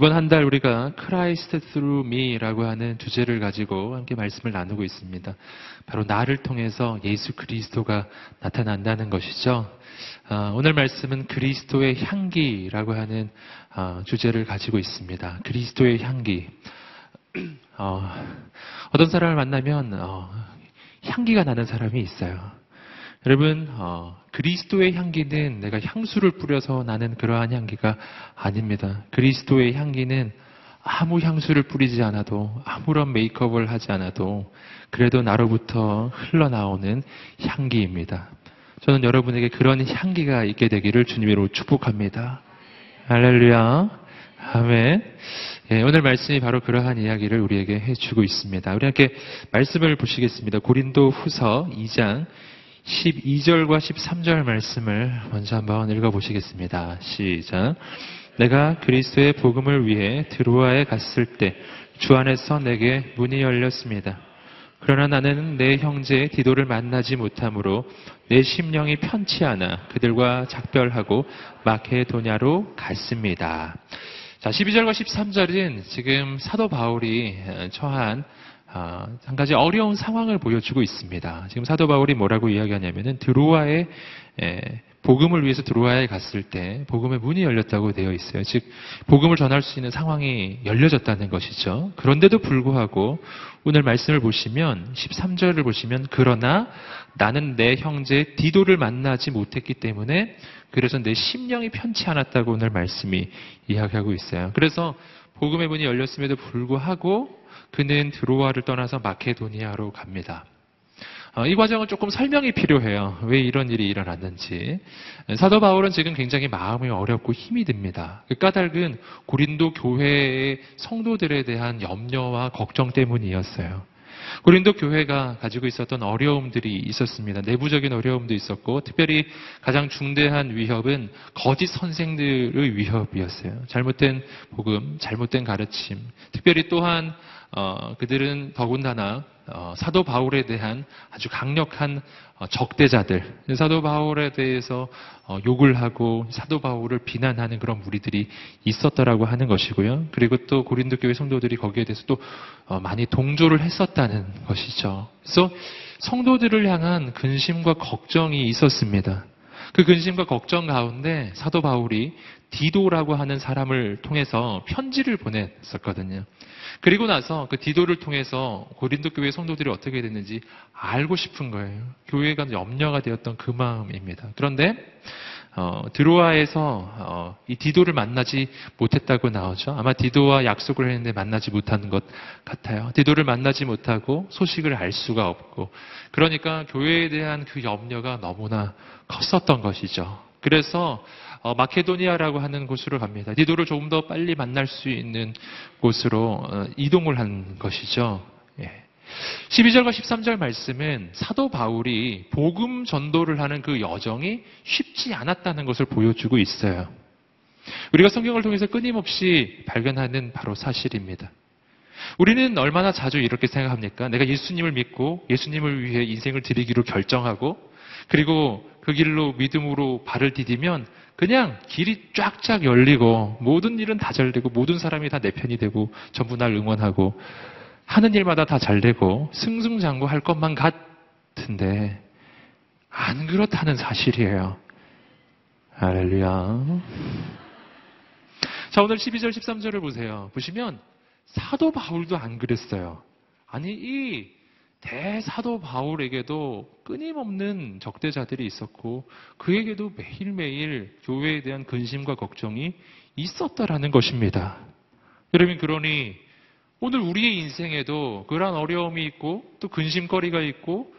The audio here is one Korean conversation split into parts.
이번 한 달 우리가 Christ through me라고 하는 주제를 가지고 함께 말씀을 나누고 있습니다. 바로 나를 통해서 예수 그리스도가 나타난다는 것이죠. 어, 오늘 말씀은 그리스도의 향기라고 하는 어, 주제를 가지고 있습니다. 그리스도의 향기. 어, 떤 사람을 만나면 어, 향기가 나는 사람이 있어요. 여러분, 어, 그리스도의 향기는 내가 향수를 뿌려서 나는 그러한 향기가 아닙니다. 그리스도의 향기는 아무 향수를 뿌리지 않아도 아무런 메이크업을 하지 않아도 그래도 나로부터 흘러나오는 향기입니다. 저는 여러분에게 그런 향기가 있게 되기를 주님으로 축복합니다. 할렐루야. 아멘. 예, 오늘 말씀이 바로 그러한 이야기를 우리에게 해주고 있습니다. 우리 함께 말씀을 보시겠습니다. 고린도 후서 2장 12절과 13절 말씀을 먼저 한번 읽어보시겠습니다. 시작. 내가 그리스도의 복음을 위해 드로아에 갔을 때 주 안에서 내게 문이 열렸습니다. 그러나 나는 내 형제 디도를 만나지 못하므로 내 심령이 편치 않아 그들과 작별하고 마케도냐로 갔습니다. 자, 12절과 13절은 지금 사도 바울이 처한 아, 한 가지 어려운 상황을 보여주고 있습니다. 지금 사도 바울이 뭐라고 이야기하냐면은 드로아의 복음을 위해서 드로아에 갔을 때 복음의 문이 열렸다고 되어 있어요. 즉 복음을 전할 수 있는 상황이 열려졌다는 것이죠. 그런데도 불구하고 오늘 말씀을 보시면 13절을 보시면 그러나 나는 내 형제 디도를 만나지 못했기 때문에 그래서 내 심령이 편치 않았다고 오늘 말씀이 이야기하고 있어요. 그래서 복음의 문이 열렸음에도 불구하고 그는 드로아를 떠나서 마케도니아로 갑니다. 어, 이 과정은 조금 설명이 필요해요. 왜 이런 일이 일어났는지. 사도 바울은 지금 굉장히 마음이 어렵고 힘이 듭니다. 그 까닭은 고린도 교회의 성도들에 대한 염려와 걱정 때문이었어요. 고린도 교회가 가지고 있었던 어려움들이 있었습니다. 내부적인 어려움도 있었고, 특별히 가장 중대한 위협은 거짓 선생들의 위협이었어요. 잘못된 복음, 잘못된 가르침, 특별히 또한 어, 그들은 더군다나 어, 사도 바울에 대한 아주 강력한 어, 적대자들, 사도 바울에 대해서 어, 욕을 하고 사도 바울을 비난하는 그런 무리들이 있었더라고 하는 것이고요. 그리고 또 고린도 교회 성도들이 거기에 대해서 또 어, 많이 동조를 했었다는 것이죠. 그래서 성도들을 향한 근심과 걱정이 있었습니다. 그 근심과 걱정 가운데 사도 바울이 디도라고 하는 사람을 통해서 편지를 보냈었거든요. 그리고 나서 그 디도를 통해서 고린도 교회 성도들이 어떻게 됐는지 알고 싶은 거예요. 교회가 염려가 되었던 그 마음입니다. 그런데 어, 드로아에서 어, 이 디도를 만나지 못했다고 나오죠. 아마 디도와 약속을 했는데 만나지 못하는 것 같아요. 디도를 만나지 못하고 소식을 알 수가 없고 그러니까 교회에 대한 그 염려가 너무나 컸었던 것이죠. 그래서 어, 마케도니아라고 하는 곳으로 갑니다. 디도를 조금 더 빨리 만날 수 있는 곳으로 어, 이동을 한 것이죠. 예. 12절과 13절 말씀은 사도 바울이 복음 전도를 하는 그 여정이 쉽지 않았다는 것을 보여주고 있어요. 우리가 성경을 통해서 끊임없이 발견하는 바로 사실입니다. 우리는 얼마나 자주 이렇게 생각합니까? 내가 예수님을 믿고 예수님을 위해 인생을 드리기로 결정하고 그리고 그 길로 믿음으로 발을 디디면 그냥 길이 쫙쫙 열리고 모든 일은 다 잘 되고 모든 사람이 다 내 편이 되고 전부 날 응원하고 하는 일마다 다 잘 되고 승승장구할 것만 같은데 안 그렇다는 사실이에요. 할렐루야. 자, 오늘 12절, 13절을 보세요. 보시면 사도 바울도 안 그랬어요. 아니, 이 대사도 바울에게도 끊임없는 적대자들이 있었고 그에게도 매일매일 교회에 대한 근심과 걱정이 있었다라는 것입니다. 여러분 그러니 오늘 우리의 인생에도 그러한 어려움이 있고 또 근심거리가 있고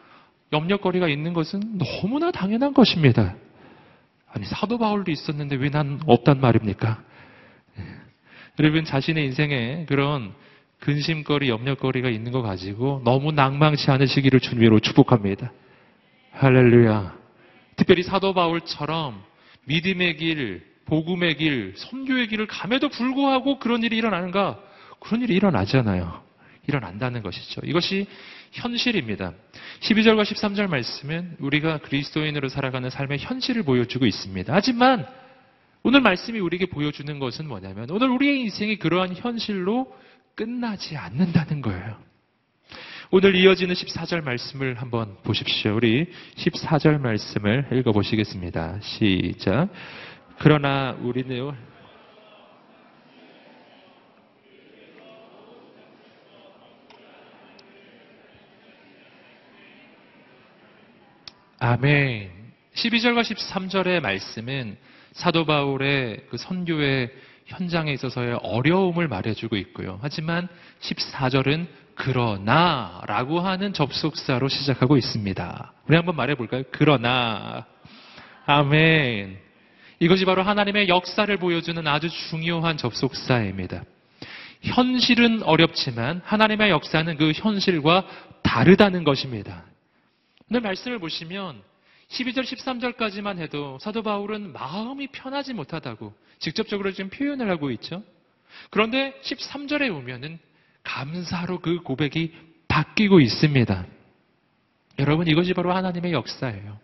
염려거리가 있는 것은 너무나 당연한 것입니다. 아니 사도 바울도 있었는데 왜 난 없단 말입니까? 여러분 자신의 인생에 그런 근심거리, 염려거리가 있는 거 가지고 너무 낭망치 않으시기를 주님으로 축복합니다. 할렐루야. 특별히 사도 바울처럼 믿음의 길, 복음의 길, 선교의 길을 감에도 불구하고 그런 일이 일어나는가? 그런 일이 일어나잖아요. 일어난다는 것이죠. 이것이 현실입니다. 12절과 13절 말씀은 우리가 그리스도인으로 살아가는 삶의 현실을 보여주고 있습니다. 하지만 오늘 말씀이 우리에게 보여주는 것은 뭐냐면 오늘 우리의 인생이 그러한 현실로 끝나지 않는다는 거예요. 오늘 이어지는 14절 말씀을 한번 보십시오. 우리 14절 말씀을 읽어보시겠습니다. 시작. 그러나 우리는 아멘. 12절과 13절의 말씀은 사도 바울의 그 선교의 현장에 있어서의 어려움을 말해주고 있고요. 하지만 14절은 그러나 라고 하는 접속사로 시작하고 있습니다. 우리 한번 말해볼까요? 그러나. 아멘. 이것이 바로 하나님의 역사를 보여주는 아주 중요한 접속사입니다. 현실은 어렵지만 하나님의 역사는 그 현실과 다르다는 것입니다. 오늘 말씀을 보시면 12절, 13절까지만 해도 사도 바울은 마음이 편하지 못하다고 직접적으로 지금 표현을 하고 있죠. 그런데 13절에 오면은 감사로 그 고백이 바뀌고 있습니다. 여러분, 이것이 바로 하나님의 역사예요.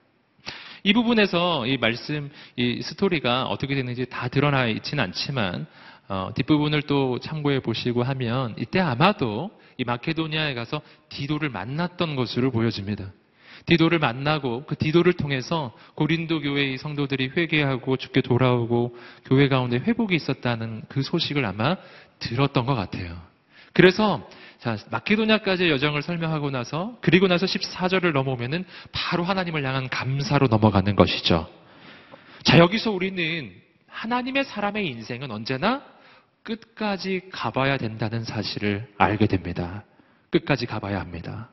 이 부분에서 이 말씀, 이 스토리가 어떻게 되는지 다 드러나 있지는 않지만, 어, 뒷부분을 또 참고해 보시고 하면, 이때 아마도 이 마케도니아에 가서 디도를 만났던 것으로 보여집니다. 디도를 만나고 그 디도를 통해서 고린도 교회의 성도들이 회개하고 죽게 돌아오고 교회 가운데 회복이 있었다는 그 소식을 아마 들었던 것 같아요. 그래서 자, 마케도냐까지의 여정을 설명하고 나서 그리고 나서 14절을 넘어오면은 바로 하나님을 향한 감사로 넘어가는 것이죠. 자, 여기서 우리는 하나님의 사람의 인생은 언제나 끝까지 가봐야 된다는 사실을 알게 됩니다. 끝까지 가봐야 합니다.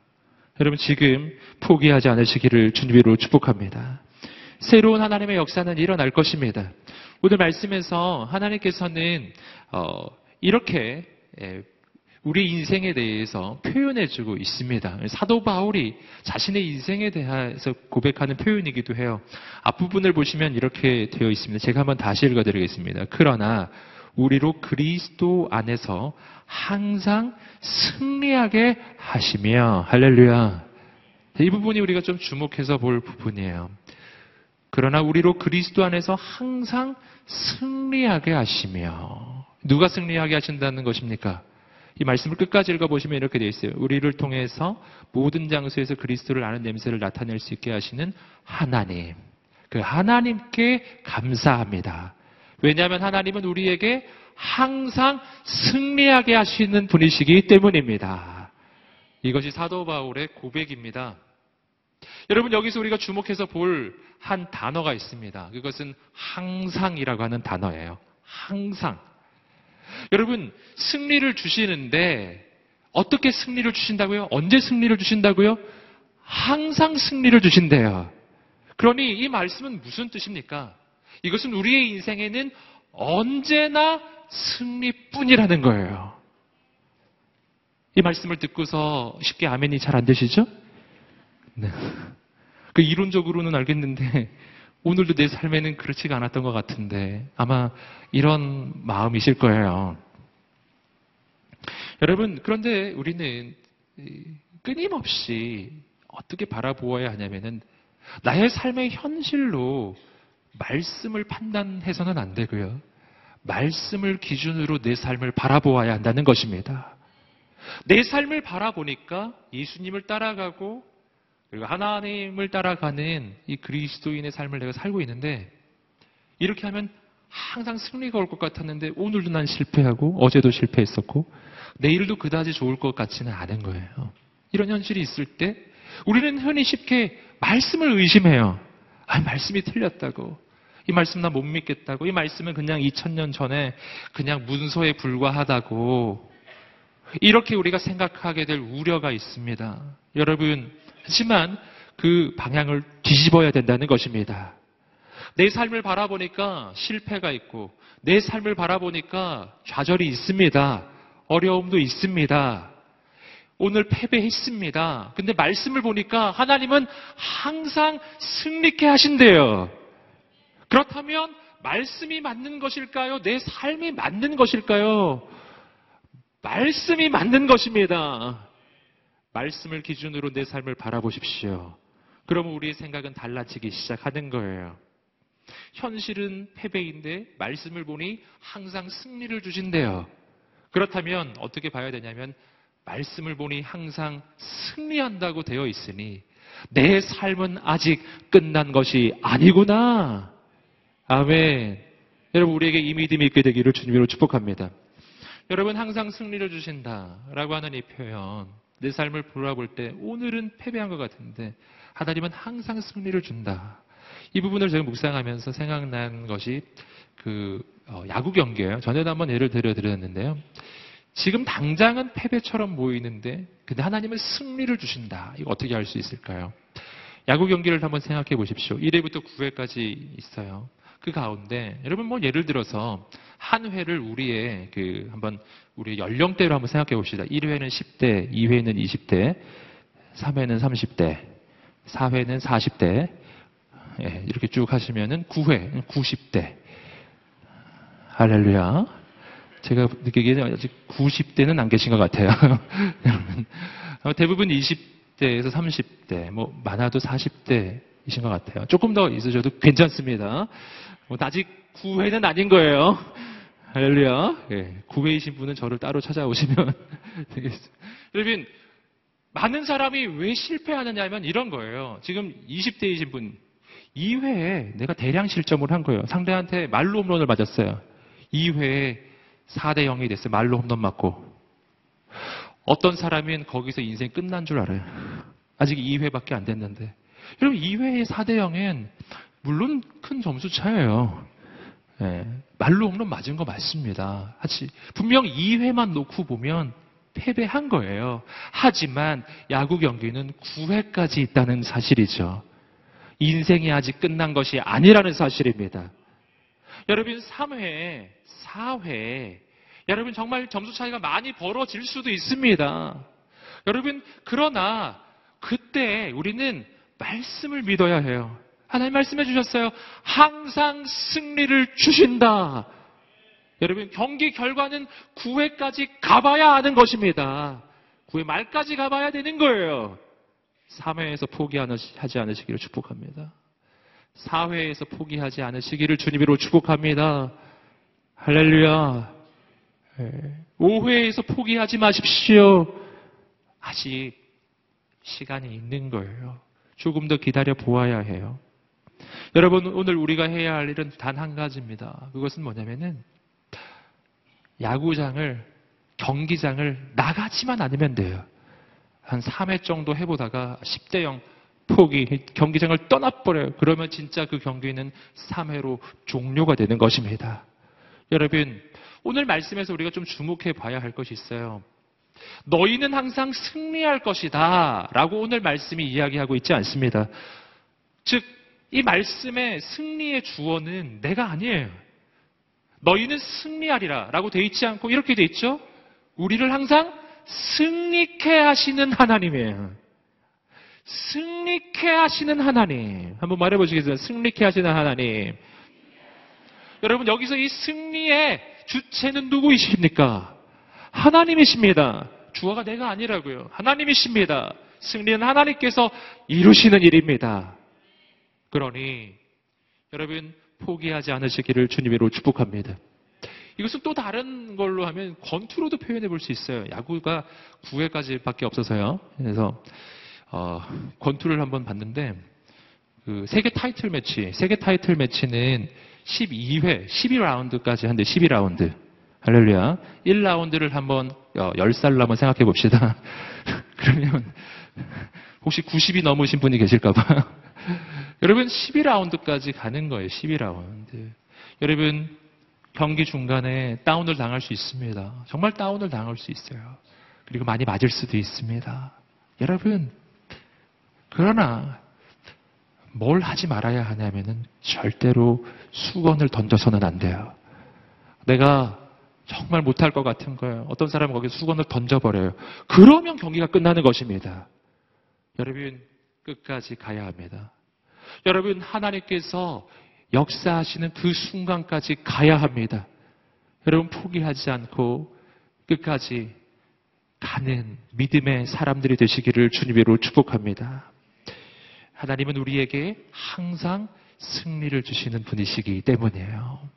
여러분 지금 포기하지 않으시기를 주님으로 축복합니다. 새로운 하나님의 역사는 일어날 것입니다. 오늘 말씀에서 하나님께서는 어, 이렇게 예, 우리 인생에 대해서 표현해주고 있습니다. 사도 바울이 자신의 인생에 대해서 고백하는 표현이기도 해요. 앞부분을 보시면 이렇게 되어 있습니다. 제가 한번 다시 읽어드리겠습니다. 그러나 우리로 그리스도 안에서 항상 승리하게 하시며 할렐루야. 이 부분이 우리가 좀 주목해서 볼 부분이에요. 그러나 우리로 그리스도 안에서 항상 승리하게 하시며 누가 승리하게 하신다는 것입니까? 이 말씀을 끝까지 읽어보시면 이렇게 되어 있어요. 우리를 통해서 모든 장소에서 그리스도를 아는 냄새를 나타낼 수 있게 하시는 하나님. 그 하나님께 감사합니다. 왜냐하면 하나님은 우리에게 항상 승리하게 하시는 분이시기 때문입니다. 이것이 사도 바울의 고백입니다. 여러분 여기서 우리가 주목해서 볼 한 단어가 있습니다. 그것은 항상이라고 하는 단어예요. 항상. 여러분 승리를 주시는데 어떻게 승리를 주신다고요? 언제 승리를 주신다고요? 항상 승리를 주신대요. 그러니 이 말씀은 무슨 뜻입니까? 이것은 우리의 인생에는 언제나 승리뿐이라는 거예요. 이 말씀을 듣고서 쉽게 아멘이 잘 안 되시죠? 네. 그 이론적으로는 알겠는데 오늘도 내 삶에는 그렇지가 않았던 것 같은데 아마 이런 마음이실 거예요. 여러분 그런데 우리는 끊임없이 어떻게 바라보아야 하냐면은 나의 삶의 현실로 말씀을 판단해서는 안 되고요. 말씀을 기준으로 내 삶을 바라보아야 한다는 것입니다. 내 삶을 바라보니까 예수님을 따라가고 그리고 하나님을 따라가는 이 그리스도인의 삶을 내가 살고 있는데 이렇게 하면 항상 승리가 올 것 같았는데 오늘도 난 실패하고 어제도 실패했었고 내일도 그다지 좋을 것 같지는 않은 거예요. 이런 현실이 있을 때 우리는 흔히 쉽게 말씀을 의심해요. 아, 말씀이 틀렸다고. 이 말씀 나 못 믿겠다고. 이 말씀은 그냥 2000년 전에 그냥 문서에 불과하다고. 이렇게 우리가 생각하게 될 우려가 있습니다. 여러분, 하지만 그 방향을 뒤집어야 된다는 것입니다. 내 삶을 바라보니까 실패가 있고, 내 삶을 바라보니까 좌절이 있습니다. 어려움도 있습니다. 오늘 패배했습니다. 근데 말씀을 보니까 하나님은 항상 승리케 하신대요. 그렇다면 말씀이 맞는 것일까요? 내 삶이 맞는 것일까요? 말씀이 맞는 것입니다. 말씀을 기준으로 내 삶을 바라보십시오. 그러면 우리의 생각은 달라지기 시작하는 거예요. 현실은 패배인데 말씀을 보니 항상 승리를 주신대요. 그렇다면 어떻게 봐야 되냐면 말씀을 보니 항상 승리한다고 되어 있으니 내 삶은 아직 끝난 것이 아니구나. 아멘. 여러분 우리에게 이 믿음이 있게 되기를 주님으로 축복합니다. 여러분 항상 승리를 주신다라고 하는 이 표현 내 삶을 돌아볼 때 오늘은 패배한 것 같은데 하나님은 항상 승리를 준다. 이 부분을 제가 묵상하면서 생각난 것이 그 어, 야구 경기예요. 전에도 한번 예를 들어 드렸는데요. 지금 당장은 패배처럼 보이는데 근데 하나님은 승리를 주신다. 이거 어떻게 할수 있을까요? 야구 경기를 한번 생각해 보십시오. 1회부터 9회까지 있어요. 그 가운데 여러분 뭐 예를 들어서 한 회를 우리의 그 한번 우리 연령대로 한번 생각해 봅시다. 1회는 10대, 2회는 20대, 3회는 30대, 4회는 40대. 예, 이렇게 쭉 하시면은 9회, 90대. 할렐루야. 제가 느끼기에는 아직 90대는 안 계신 것 같아요. 대부분 20대에서 30대, 뭐 많아도 40대 이신 것 같아요. 조금 더 있으셔도 괜찮습니다. 뭐 아직 9회는 아닌 거예요. 할렐루야. 예, 9회이신 분은 저를 따로 찾아오시면 되겠습니다. 여러분, 많은 사람이 왜 실패하느냐면 이런 거예요. 지금 20대이신 분, 2회에 내가 대량 실점을 한 거예요. 상대한테 말로 홈런을 맞았어요. 2회에 4대 0이 됐어요. 말로 홈런 맞고. 어떤 사람은 거기서 인생 끝난 줄 알아요. 아직 2회밖에 안 됐는데. 여러분, 2회에 4대 0은 물론 큰 점수 차예요. 예, 말로 홈런 맞은 거 맞습니다. 하지 분명 2회만 놓고 보면 패배한 거예요. 하지만 야구 경기는 9회까지 있다는 사실이죠. 인생이 아직 끝난 것이 아니라는 사실입니다. 여러분 3회, 4회 여러분 정말 점수 차이가 많이 벌어질 수도 있습니다. 여러분 그러나 그때 우리는 말씀을 믿어야 해요. 하나님 말씀해 주셨어요. 항상 승리를 주신다. 여러분, 경기 결과는 9회까지 가봐야 하는 것입니다. 9회 말까지 가봐야 되는 거예요. 3회에서 포기하지 않으시기를 축복합니다. 4회에서 포기하지 않으시기를 주님으로 축복합니다. 할렐루야. 5회에서 포기하지 마십시오. 아직 시간이 있는 거예요. 조금 더 기다려 보아야 해요. 여러분, 오늘 우리가 해야 할 일은 단 한 가지입니다. 그것은 뭐냐면은, 야구장을, 경기장을 나가지만 않으면 돼요. 한 3회 정도 해보다가 10대 0 포기, 경기장을 떠나버려요. 그러면 진짜 그 경기는 3회로 종료가 되는 것입니다. 여러분, 오늘 말씀에서 우리가 좀 주목해 봐야 할 것이 있어요. 너희는 항상 승리할 것이다. 라고 오늘 말씀이 이야기하고 있지 않습니다. 즉, 이 말씀의 승리의 주어는 내가 아니에요. 너희는 승리하리라 라고 돼 있지 않고 이렇게 돼 있죠? 우리를 항상 승리케 하시는 하나님이에요. 승리케 하시는 하나님. 한번 말해 보시겠어요? 승리케 하시는 하나님. 여러분, 여기서 이 승리의 주체는 누구이십니까? 하나님이십니다. 주어가 내가 아니라고요. 하나님이십니다. 승리는 하나님께서 이루시는 일입니다. 그러니 여러분 포기하지 않으시기를 주님으로 축복합니다. 이것은 또 다른 걸로 하면 권투로도 표현해 볼 수 있어요. 야구가 9회까지밖에 없어서요. 그래서 어, 권투를 한번 봤는데 그 세계 타이틀 매치, 세계 타이틀 매치는 12회, 12라운드까지 한대 12라운드. 할렐루야. 1라운드를 한번 10살로 어, 한번 생각해 봅시다. 그러면 혹시 90이 넘으신 분이 계실까 봐요. 여러분 12라운드까지 가는 거예요. 12라운드. 여러분 경기 중간에 다운을 당할 수 있습니다. 정말 다운을 당할 수 있어요. 그리고 많이 맞을 수도 있습니다. 여러분 그러나 뭘 하지 말아야 하냐면은 절대로 수건을 던져서는 안 돼요. 내가 정말 못할 것 같은 거예요. 어떤 사람은 거기 수건을 던져버려요. 그러면 경기가 끝나는 것입니다. 여러분 끝까지 가야 합니다. 여러분, 하나님께서 역사하시는 그 순간까지 가야 합니다. 여러분, 포기하지 않고 끝까지 가는 믿음의 사람들이 되시기를 주님으로 축복합니다. 하나님은 우리에게 항상 승리를 주시는 분이시기 때문이에요.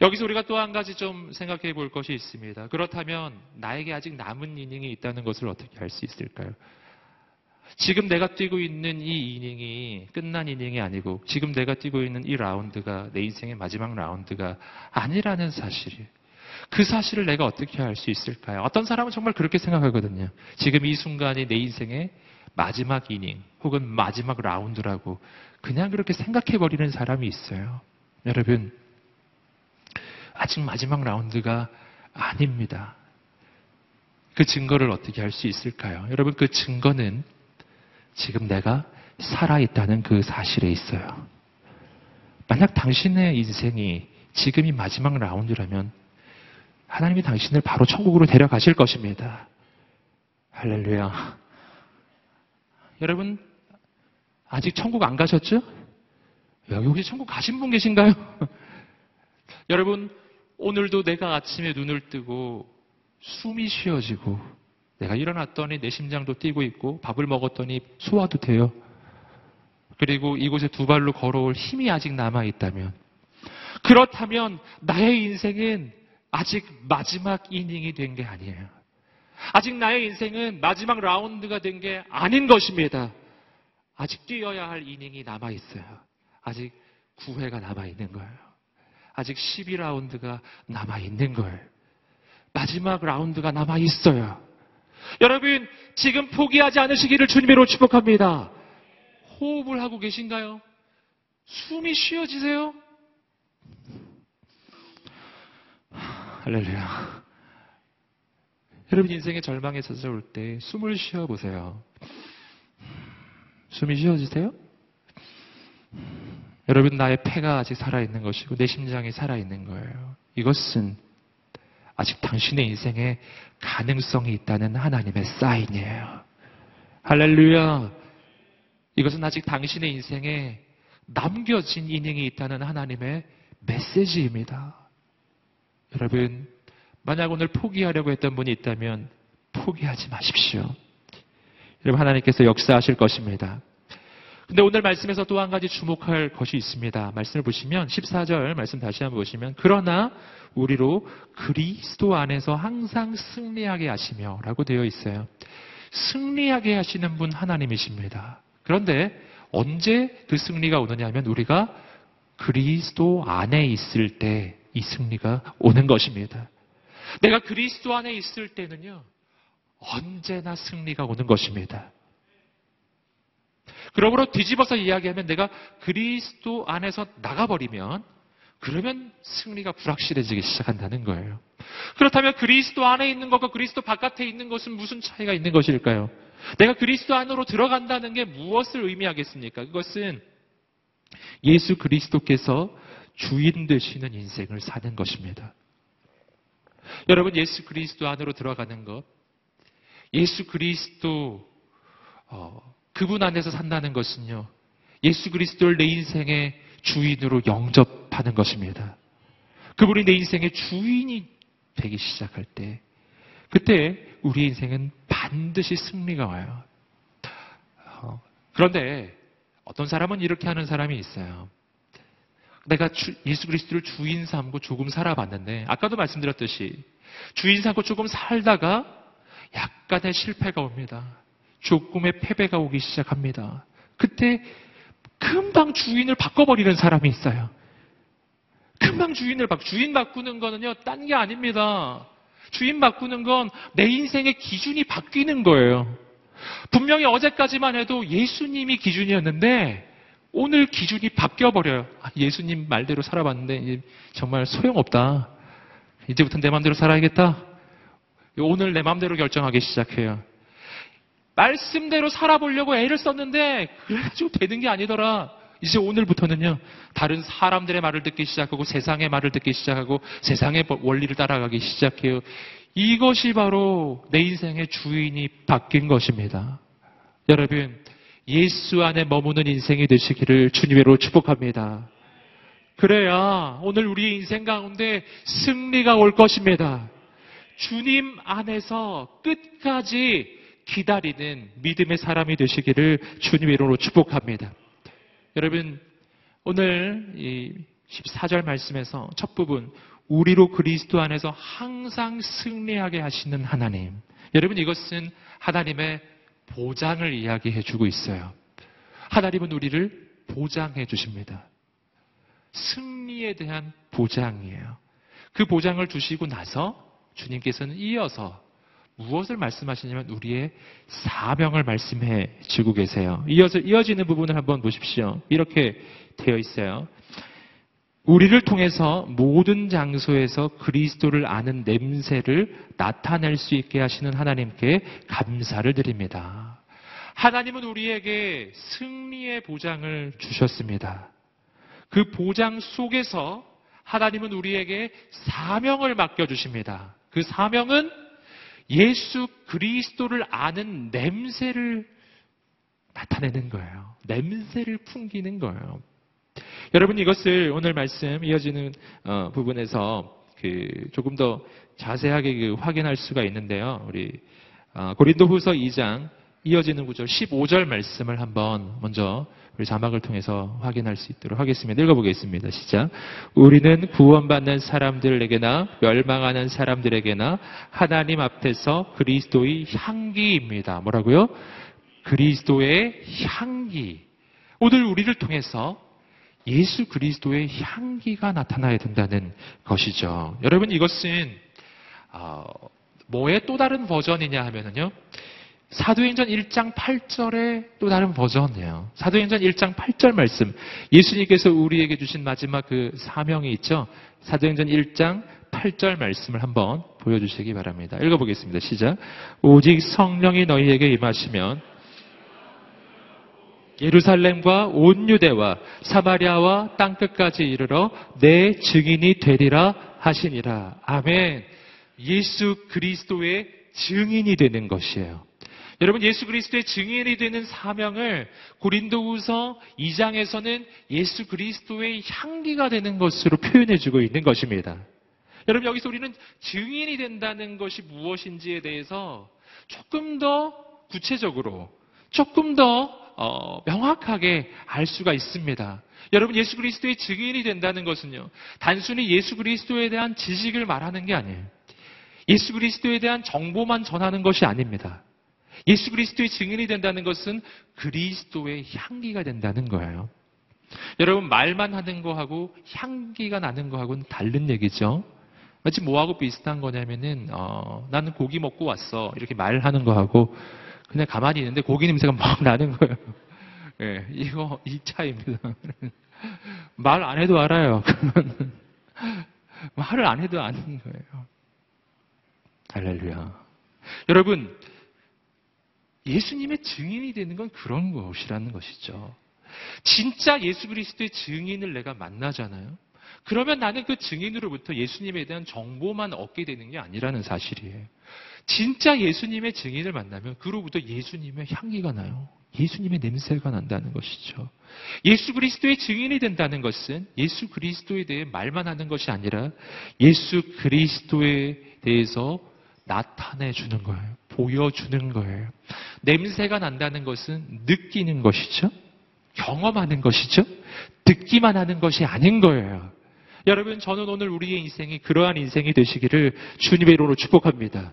여기서 우리가 또 한 가지 좀 생각해 볼 것이 있습니다. 그렇다면 나에게 아직 남은 이닝이 있다는 것을 어떻게 알 수 있을까요? 지금 내가 뛰고 있는 이 이닝이 끝난 이닝이 아니고 지금 내가 뛰고 있는 이 라운드가 내 인생의 마지막 라운드가 아니라는 사실이 그 사실을 내가 어떻게 알 수 있을까요? 어떤 사람은 정말 그렇게 생각하거든요. 지금 이 순간이 내 인생의 마지막 이닝 혹은 마지막 라운드라고 그냥 그렇게 생각해 버리는 사람이 있어요. 여러분, 아직 마지막 라운드가 아닙니다. 그 증거를 어떻게 할 수 있을까요? 여러분, 그 증거는 지금 내가 살아있다는 그 사실에 있어요. 만약 당신의 인생이 지금이 마지막 라운드라면 하나님이 당신을 바로 천국으로 데려가실 것입니다. 할렐루야. 여러분, 아직 천국 안 가셨죠? 여기 혹시 천국 가신 분 계신가요? 여러분, 오늘도 내가 아침에 눈을 뜨고 숨이 쉬어지고 내가 일어났더니 내 심장도 뛰고 있고 밥을 먹었더니 소화도 돼요. 그리고 이곳에 두 발로 걸어올 힘이 아직 남아 있다면 그렇다면 나의 인생은 아직 마지막 이닝이 된 게 아니에요. 아직 나의 인생은 마지막 라운드가 된 게 아닌 것입니다. 아직 뛰어야 할 이닝이 남아 있어요. 아직 9회가 남아 있는 거예요. 아직 12라운드가 남아 있는 거예요. 마지막 라운드가 남아 있어요. 여러분, 지금 포기하지 않으시기를 주님으로 축복합니다. 호흡을 하고 계신가요? 숨이 쉬어지세요? 할렐루야. 여러분 인생의 절망에 찾아올 때 숨을 쉬어 보세요. 숨이 쉬어지세요? 여러분 나의 폐가 아직 살아있는 것이고 내 심장이 살아있는 거예요. 이것은 아직 당신의 인생에 가능성이 있다는 하나님의 사인이에요. 할렐루야. 이것은 아직 당신의 인생에 남겨진 이닝이 있다는 하나님의 메시지입니다. 여러분, 만약 오늘 포기하려고 했던 분이 있다면 포기하지 마십시오. 여러분, 하나님께서 역사하실 것입니다. 근데 오늘 말씀에서 또 한 가지 주목할 것이 있습니다. 말씀을 보시면 14절 말씀 다시 한번 보시면 그러나 우리로 그리스도 안에서 항상 승리하게 하시며 라고 되어 있어요. 승리하게 하시는 분 하나님이십니다. 그런데 언제 그 승리가 오느냐 하면 우리가 그리스도 안에 있을 때 이 승리가 오는 것입니다. 내가 그리스도 안에 있을 때는요, 언제나 승리가 오는 것입니다. 그러므로 뒤집어서 이야기하면 내가 그리스도 안에서 나가버리면 그러면 승리가 불확실해지기 시작한다는 거예요. 그렇다면 그리스도 안에 있는 것과 그리스도 바깥에 있는 것은 무슨 차이가 있는 것일까요? 내가 그리스도 안으로 들어간다는 게 무엇을 의미하겠습니까? 그것은 예수 그리스도께서 주인 되시는 인생을 사는 것입니다. 여러분, 예수 그리스도 안으로 들어가는 것, 예수 그리스도, 어, 그분 안에서 산다는 것은요, 예수 그리스도를 내 인생의 주인으로 영접하는 것입니다. 그분이 내 인생의 주인이 되기 시작할 때, 그때 우리 인생은 반드시 승리가 와요. 어, 그런데 어떤 사람은 이렇게 하는 사람이 있어요. 내가 주, 예수 그리스도를 주인 삼고 조금 살아봤는데, 아까도 말씀드렸듯이, 주인 삼고 조금 살다가 약간의 실패가 옵니다. 조금의 패배가 오기 시작합니다. 그때 금방 주인을 바꿔버리는 사람이 있어요. 금방 주인을 바, 주인 바꾸는 거는요, 딴 게 아닙니다. 주인 바꾸는 건 내 인생의 기준이 바뀌는 거예요. 분명히 어제까지만 해도 예수님이 기준이었는데, 오늘 기준이 바뀌어버려요. 아, 예수님 말대로 살아봤는데, 정말 소용없다. 이제부터 내 마음대로 살아야겠다. 오늘 내 마음대로 결정하기 시작해요. 말씀대로 살아보려고 애를 썼는데 그래가지고 되는 게 아니더라. 이제 오늘부터는요, 다른 사람들의 말을 듣기 시작하고 세상의 말을 듣기 시작하고 세상의 원리를 따라가기 시작해요. 이것이 바로 내 인생의 주인이 바뀐 것입니다. 여러분, 예수 안에 머무는 인생이 되시기를 주님으로 축복합니다. 그래야 오늘 우리 인생 가운데 승리가 올 것입니다. 주님 안에서 끝까지 기다리는 믿음의 사람이 되시기를 주님 이름으로 축복합니다. 여러분, 오늘 이 14절 말씀에서 첫 부분 우리로 그리스도 안에서 항상 승리하게 하시는 하나님. 여러분 이것은 하나님의 보장을 이야기해 주고 있어요. 하나님은 우리를 보장해 주십니다. 승리에 대한 보장이에요. 그 보장을 주시고 나서 주님께서는 이어서 무엇을 말씀하시냐면 우리의 사명을 말씀해 주고 계세요. 이어서 이어지는 부분을 한번 보십시오. 이렇게 되어 있어요. 우리를 통해서 모든 장소에서 그리스도를 아는 냄새를 나타낼 수 있게 하시는 하나님께 감사를 드립니다. 하나님은 우리에게 승리의 보장을 주셨습니다. 그 보장 속에서 하나님은 우리에게 사명을 맡겨주십니다. 그 사명은 예수 그리스도를 아는 냄새를 나타내는 거예요. 냄새를 풍기는 거예요. 여러분 이것을 오늘 말씀 이어지는 어, 부분에서 그 조금 더 자세하게 그 확인할 수가 있는데요. 우리 어, 고린도후서 2장 이어지는 구절 15절 말씀을 한번 먼저 우리 자막을 통해서 확인할 수 있도록 하겠습니다. 읽어보겠습니다. 시작. 우리는 구원받는 사람들에게나 멸망하는 사람들에게나 하나님 앞에서 그리스도의 향기입니다. 뭐라고요? 그리스도의 향기. 오늘 우리를 통해서 예수 그리스도의 향기가 나타나야 된다는 것이죠. 여러분 이것은 어, 뭐의 또 다른 버전이냐 하면은요. 사도행전 1장 8절의 또 다른 버전이에요. 사도행전 1장 8절 말씀. 예수님께서 우리에게 주신 마지막 그 사명이 있죠. 사도행전 1장 8절 말씀을 한번 보여주시기 바랍니다. 읽어보겠습니다. 시작. 오직 성령이 너희에게 임하시면 예루살렘과 온 유대와 사마리아와 땅끝까지 이르러 내 증인이 되리라 하시니라. 아멘. 예수 그리스도의 증인이 되는 것이에요. 여러분 예수 그리스도의 증인이 되는 사명을 고린도후서 2장에서는 예수 그리스도의 향기가 되는 것으로 표현해 주고 있는 것입니다. 여러분 여기서 우리는 증인이 된다는 것이 무엇인지에 대해서 조금 더 구체적으로 조금 더 어, 명확하게 알 수가 있습니다. 여러분 예수 그리스도의 증인이 된다는 것은요. 단순히 예수 그리스도에 대한 지식을 말하는 게 아니에요. 예수 그리스도에 대한 정보만 전하는 것이 아닙니다. 예수 그리스도의 증인이 된다는 것은 그리스도의 향기가 된다는 거예요. 여러분 말만 하는 거하고 향기가 나는 거하고는 다른 얘기죠. 마치 뭐하고 비슷한 거냐면은 어, 나는 고기 먹고 왔어 이렇게 말하는 거하고 그냥 가만히 있는데 고기 냄새가 막 나는 거예요. 예, 이거 이 차입니다. 말 안 해도 알아요. 말을 안 해도 아는 거예요. 할렐루야. 여러분 예수님의 증인이 되는 건 그런 것이라는 것이죠. 진짜 예수 그리스도의 증인을 내가 만나잖아요. 그러면 나는 그 증인으로부터 예수님에 대한 정보만 얻게 되는 게 아니라는 사실이에요. 진짜 예수님의 증인을 만나면 그로부터 예수님의 향기가 나요. 예수님의 냄새가 난다는 것이죠. 예수 그리스도의 증인이 된다는 것은 예수 그리스도에 대해 말만 하는 것이 아니라 예수 그리스도에 대해서 나타내 주는 거예요. 보여주는 거예요. 냄새가 난다는 것은 느끼는 것이죠. 경험하는 것이죠. 듣기만 하는 것이 아닌 거예요. 여러분, 저는 오늘 우리의 인생이 그러한 인생이 되시기를 주님의 이름으로 축복합니다.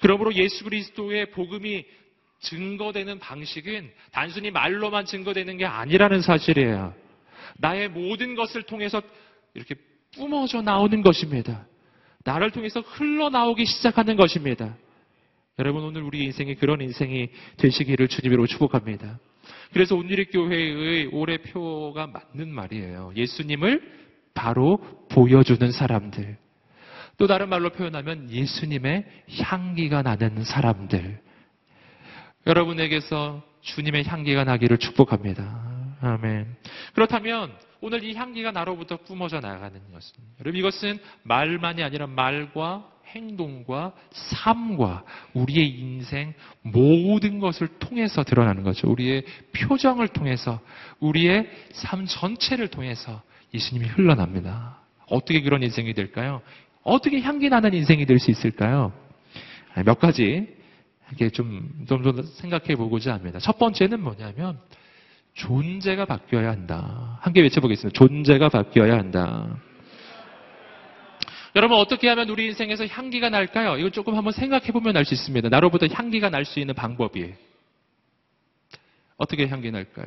그러므로 예수 그리스도의 복음이 증거되는 방식은 단순히 말로만 증거되는 게 아니라는 사실이에요. 나의 모든 것을 통해서 이렇게 뿜어져 나오는 것입니다. 나를 통해서 흘러나오기 시작하는 것입니다. 여러분 오늘 우리 인생이 그런 인생이 되시기를 주님으로 축복합니다. 그래서 온누리 교회의 올해 표가 맞는 말이에요. 예수님을 바로 보여주는 사람들. 또 다른 말로 표현하면 예수님의 향기가 나는 사람들. 여러분에게서 주님의 향기가 나기를 축복합니다. 아멘. 그렇다면 오늘 이 향기가 나로부터 뿜어져 나가는 것은 여러분 이것은 말만이 아니라 말과 행동과 삶과 우리의 인생 모든 것을 통해서 드러나는 거죠. 우리의 표정을 통해서 우리의 삶 전체를 통해서 예수님이 흘러납니다. 어떻게 그런 인생이 될까요? 어떻게 향기 나는 인생이 될 수 있을까요? 몇 가지 이렇게 좀, 좀, 좀 생각해 보고자 합니다. 첫 번째는 뭐냐면 존재가 바뀌어야 한다. 함께 외쳐보겠습니다. 존재가 바뀌어야 한다. 여러분 어떻게 하면 우리 인생에서 향기가 날까요? 이거 조금 한번 생각해 보면 알 수 있습니다. 나로부터 향기가 날 수 있는 방법이 어떻게 향기 날까요?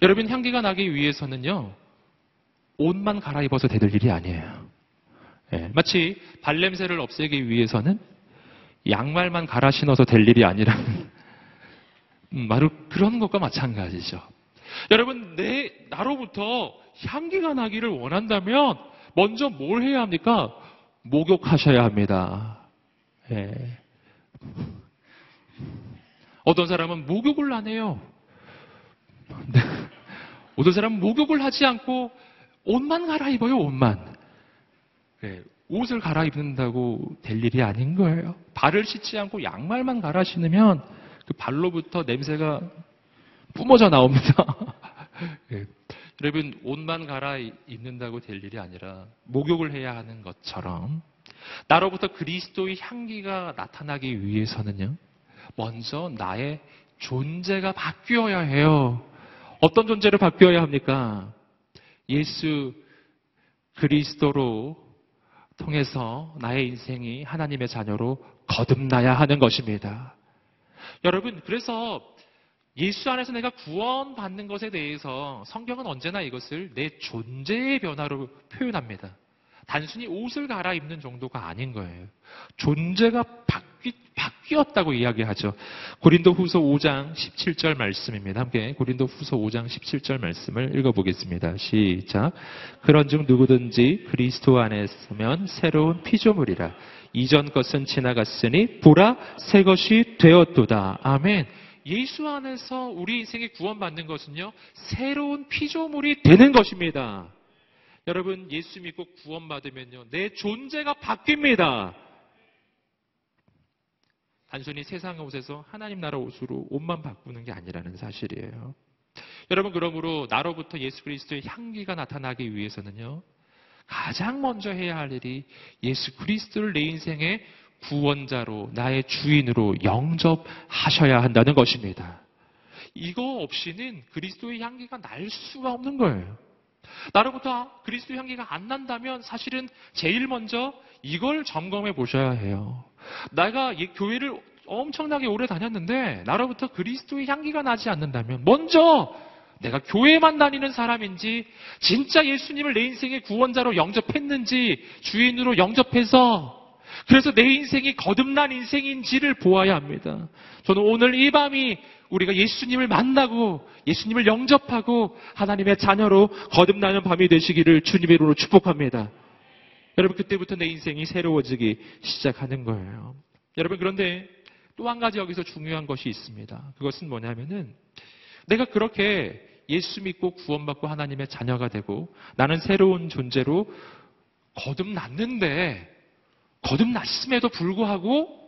여러분 향기가 나기 위해서는요 옷만 갈아입어서 되는 일이 아니에요. 예, 마치 발냄새를 없애기 위해서는 양말만 갈아 신어서 될 일이 아니라 음, 바로 그런 것과 마찬가지죠. 여러분 내 나로부터 향기가 나기를 원한다면 먼저 뭘 해야 합니까? 목욕하셔야 합니다. 예. 어떤 사람은 목욕을 안 해요. 네. 어떤 사람은 목욕을 하지 않고 옷만 갈아입어요, 옷만. 예. 옷을 갈아입는다고 될 일이 아닌 거예요. 발을 씻지 않고 양말만 갈아 신으면 그 발로부터 냄새가 뿜어져 나옵니다. 예. 여러분 옷만 갈아입는다고 될 일이 아니라 목욕을 해야 하는 것처럼 나로부터 그리스도의 향기가 나타나기 위해서는요. 먼저 나의 존재가 바뀌어야 해요. 어떤 존재로 바뀌어야 합니까? 예수 그리스도로 통해서 나의 인생이 하나님의 자녀로 거듭나야 하는 것입니다. 여러분, 그래서 예수 안에서 내가 구원받는 것에 대해서 성경은 언제나 이것을 내 존재의 변화로 표현합니다. 단순히 옷을 갈아입는 정도가 아닌 거예요. 존재가 바뀌, 바뀌었다고 이야기하죠. 고린도 후서 5장 17절 말씀입니다. 함께 고린도 후서 5장 17절 말씀을 읽어보겠습니다. 시작. 그런 중 누구든지 그리스도 안에 서면 새로운 피조물이라. 이전 것은 지나갔으니 보라 새 것이 되었도다. 아멘. 예수 안에서 우리 인생이 구원받는 것은요, 새로운 피조물이 되는 것입니다. 여러분, 예수 믿고 구원받으면요, 내 존재가 바뀝니다. 단순히 세상 옷에서 하나님 나라 옷으로 옷만 바꾸는 게 아니라는 사실이에요. 여러분, 그러므로 나로부터 예수 그리스도의 향기가 나타나기 위해서는요, 가장 먼저 해야 할 일이 예수 그리스도를 내 인생의 구원자로 나의 주인으로 영접하셔야 한다는 것입니다. 이거 없이는 그리스도의 향기가 날 수가 없는 거예요. 나로부터 그리스도 향기가 안 난다면 사실은 제일 먼저 이걸 점검해 보셔야 해요. 내가 교회를 엄청나게 오래 다녔는데 나로부터 그리스도의 향기가 나지 않는다면 먼저 내가 교회만 다니는 사람인지 진짜 예수님을 내 인생의 구원자로 영접했는지 주인으로 영접해서 그래서 내 인생이 거듭난 인생인지를 보아야 합니다. 저는 오늘 이 밤이 우리가 예수님을 만나고 예수님을 영접하고 하나님의 자녀로 거듭나는 밤이 되시기를 주님의 이름으로 축복합니다. 여러분 그때부터 내 인생이 새로워지기 시작하는 거예요. 여러분 그런데 또 한 가지 여기서 중요한 것이 있습니다. 그것은 뭐냐면은 내가 그렇게 예수 믿고 구원받고 하나님의 자녀가 되고 나는 새로운 존재로 거듭났는데 거듭났음에도 불구하고